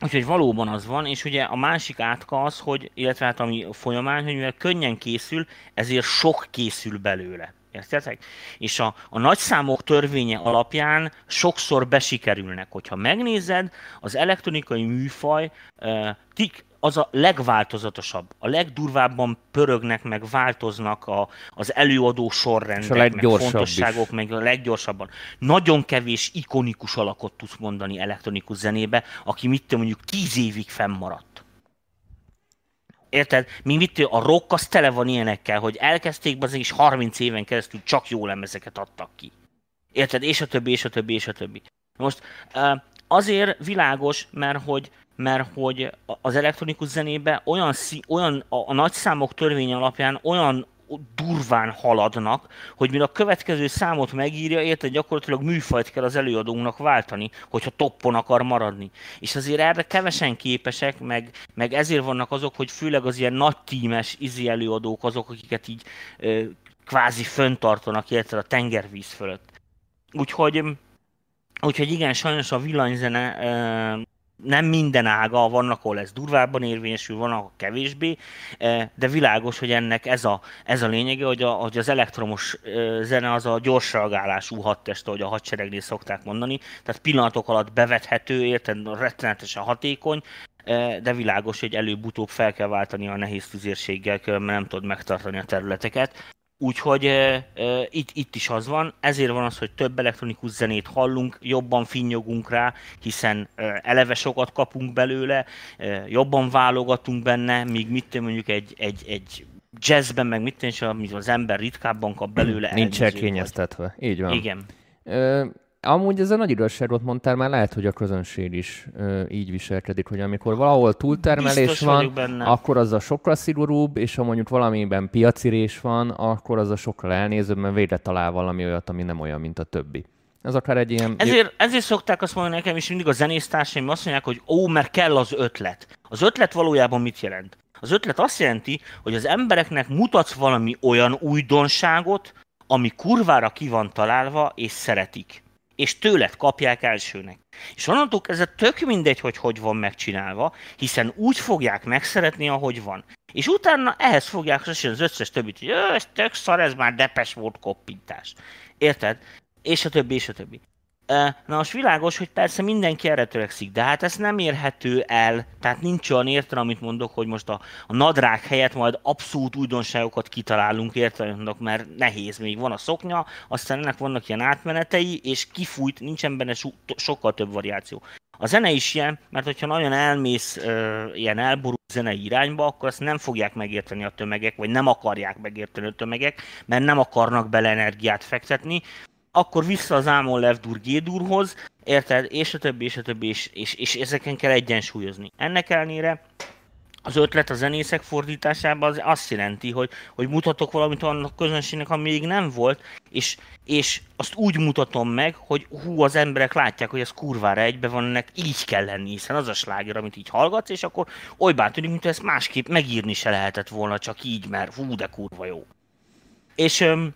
úgyhogy valóban az van, és ugye a másik átka az, hogy, illetve hát ami folyamán, hogy mivel könnyen készül, ezért sok készül belőle. Értitek? És a, a nagyszámok törvénye alapján sokszor besikerülnek. Hogyha megnézed, az elektronikai műfaj uh, tik, az a legváltozatosabb, a legdurvábban pörögnek, meg változnak a, az előadó sorrendek, meg fontosságok, is. meg a leggyorsabban. Nagyon kevés ikonikus alakot tudsz mondani elektronikus zenébe, aki mit mondjuk tíz évig fennmaradt. Érted? Mi mit, a rock az tele van ilyenekkel, hogy elkezdték az és 30 éven keresztül csak jó lemezeket adtak ki. Érted? És a többi, és a többi, és a többi. Most azért világos, mert hogy, mert hogy az elektronikus zenébe olyan, olyan a, a nagyszámok törvény alapján olyan durván haladnak, hogy mire a következő számot megírja, érted, gyakorlatilag műfajt kell az előadónknak váltani, hogyha toppon akar maradni. És azért erre kevesen képesek, meg, meg ezért vannak azok, hogy főleg az ilyen nagy tímes izi előadók azok, akiket így ö, kvázi föntartanak, érted, a tengervíz fölött. Úgyhogy, úgyhogy igen, sajnos a villanyzene nem minden ága, vannak, ahol ez durvábban érvényesül, van, ahol kevésbé, eh, de világos, hogy ennek ez a, ez a lényege, hogy, a, hogy az elektromos eh, zene az a gyors reagálású hadtest, ahogy a hadseregnél szokták mondani, tehát pillanatok alatt bevethető, érted, rettenetesen hatékony, eh, de világos, hogy előbb-utóbb fel kell váltani a nehéz tüzérséggel, mert nem tudod megtartani a területeket. Úgyhogy e, e, itt, itt is az van, ezért van az, hogy több elektronikus zenét hallunk, jobban finnyogunk rá, hiszen e, eleve sokat kapunk belőle, e, jobban válogatunk benne, míg mit mondjuk egy, egy, egy jazzben, meg mit is, amit az ember ritkábban kap belőle. Nincs elkényeztetve. Így van. Igen. Ö, amúgy ez a nagy igazságot mondtál, már lehet, hogy a közönség is ö, így viselkedik, hogy amikor valahol túltermelés Biztos van, benne. akkor az a sokkal szigorúbb, és ha mondjuk valamiben piacirés van, akkor az a sokkal elnézőbb, mert végre talál valami olyat, ami nem olyan, mint a többi. Ez akár egy ilyen... Ezért, ezért szokták azt mondani nekem is mindig a zenésztársaim azt mondják, hogy ó, mert kell az ötlet. Az ötlet valójában mit jelent? Az ötlet azt jelenti, hogy az embereknek mutatsz valami olyan újdonságot, ami kurvára ki van találva, és szeretik. És tőled kapják elsőnek. És onnantól kezdve tök mindegy, hogy hogy van megcsinálva, hiszen úgy fogják megszeretni, ahogy van. És utána ehhez fogják az összes többit, hogy ez tök szar, ez már depes volt koppintás. Érted? És a többi, és a többi. Na most világos, hogy persze mindenki erre törekszik, de hát ez nem érhető el, tehát nincs olyan értelme, amit mondok, hogy most a, a nadrág helyett majd abszolút újdonságokat kitalálunk, értelme, mert nehéz, még van a szoknya, aztán ennek vannak ilyen átmenetei, és kifújt, nincsen benne so, sokkal több variáció. A zene is ilyen, mert hogyha nagyon elmész uh, ilyen elborult zenei irányba, akkor azt nem fogják megérteni a tömegek, vagy nem akarják megérteni a tömegek, mert nem akarnak bele energiát fektetni, akkor vissza az Ámon Levdur Gédurhoz, érted, és a többi, és a többi, és, és, és ezeken kell egyensúlyozni. Ennek ellenére az ötlet a zenészek fordításában az azt jelenti, hogy, hogy mutatok valamit annak közönségnek, ami még nem volt, és, és azt úgy mutatom meg, hogy hú, az emberek látják, hogy ez kurvára egybe van, ennek így kell lenni, hiszen az a sláger, amit így hallgatsz, és akkor olybán tűnik, mint ezt másképp megírni se lehetett volna, csak így, mert hú, de kurva jó. És öm,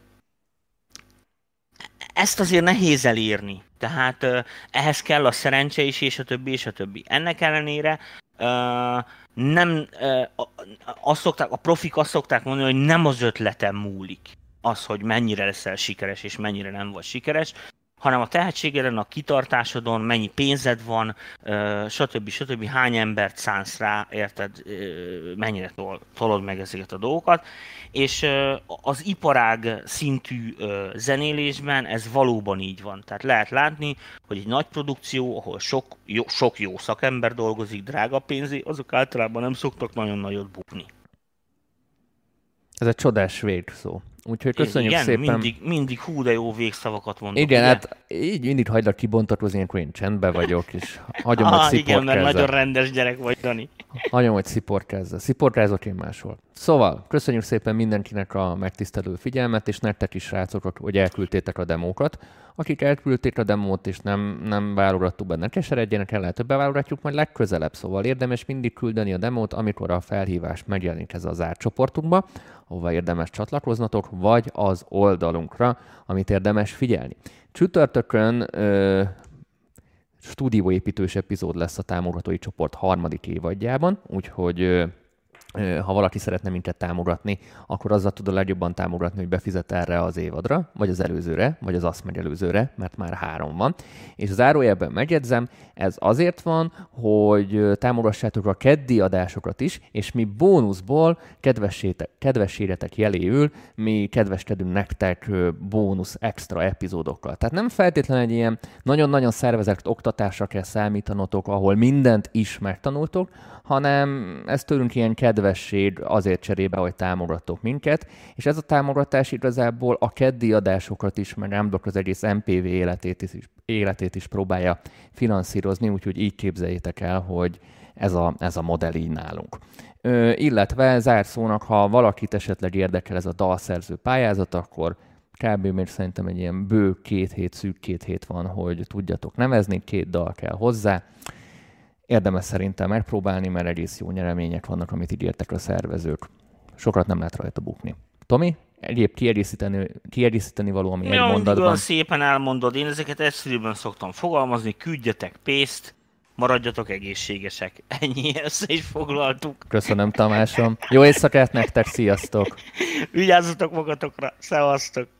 ezt azért nehéz elírni. Tehát uh, ehhez kell a szerencse is, és a többi, és a többi. Ennek ellenére uh, nem, uh, azt szokták, a profik azt szokták mondani, hogy nem az ötletem múlik az, hogy mennyire leszel sikeres, és mennyire nem vagy sikeres, hanem a tehetségeden, a kitartásodon, mennyi pénzed van, stb. stb. hány embert szánsz rá, érted, mennyire tol, tolod meg ezeket a dolgokat, és az iparág szintű zenélésben ez valóban így van. Tehát lehet látni, hogy egy nagy produkció, ahol sok jó, sok jó szakember dolgozik, drága pénzé, azok általában nem szoktak nagyon nagyot bukni. Ez egy csodás végszó. Úgyhogy köszönjük Igen, szépen. mindig, mindig hú de jó végszavakat mondok. Igen, ugye? hát így mindig hagylak kibontatkozni, akkor én csendben vagyok, és hagyom, hogy ah, igen, mert sziporkázza. nagyon rendes gyerek vagy, Dani. Hagyom, hogy sziporkázza. Sziporkázok én máshol. Szóval, köszönjük szépen mindenkinek a megtisztelő figyelmet, és nektek is, srácok, hogy elküldtétek a demókat. Akik elküldték a demót, és nem, nem válogattuk benne, keseredjenek el, lehet, hogy beválogatjuk majd legközelebb. Szóval érdemes mindig küldeni a demót, amikor a felhívás megjelenik ez az árcsoportunkba, ahova érdemes csatlakoznatok, vagy az oldalunkra, amit érdemes figyelni. Csütörtökön ö, stúdióépítős epizód lesz a támogatói csoport harmadik évadjában, úgyhogy ö, ha valaki szeretne minket támogatni, akkor azzal tud a legjobban támogatni, hogy befizet erre az évadra, vagy az előzőre, vagy az azt megelőzőre, mert már három van. És zárójelben megjegyzem, ez azért van, hogy támogassátok a keddi adásokat is, és mi bónuszból kedvességetek jeléül, mi kedveskedünk nektek bónusz extra epizódokkal. Tehát nem feltétlenül egy ilyen nagyon-nagyon szervezett oktatásra kell számítanotok, ahol mindent is megtanultok, hanem ez tőlünk ilyen kedvesség azért cserébe, hogy támogatok minket, és ez a támogatás igazából a keddi adásokat is, meg nem az egész MPV életét is, életét is próbálja finanszírozni, úgyhogy így képzeljétek el, hogy ez a, ez a modell így nálunk. Ö, illetve zárszónak, ha valakit esetleg érdekel ez a dalszerző pályázat, akkor kb. még szerintem egy ilyen bő két hét, szűk két hét van, hogy tudjatok nevezni, két dal kell hozzá érdemes szerintem megpróbálni, mert egész jó nyeremények vannak, amit ígértek a szervezők. Sokat nem lehet rajta bukni. Tomi, egyéb kiegészíteni, kiegészíteni való, ami ja, egy mondatban. szépen elmondod, én ezeket egyszerűen szoktam fogalmazni, küldjetek pénzt, maradjatok egészségesek. Ennyi, ezt is foglaltuk. Köszönöm Tamásom. Jó éjszakát nektek, sziasztok! Vigyázzatok magatokra, szevasztok!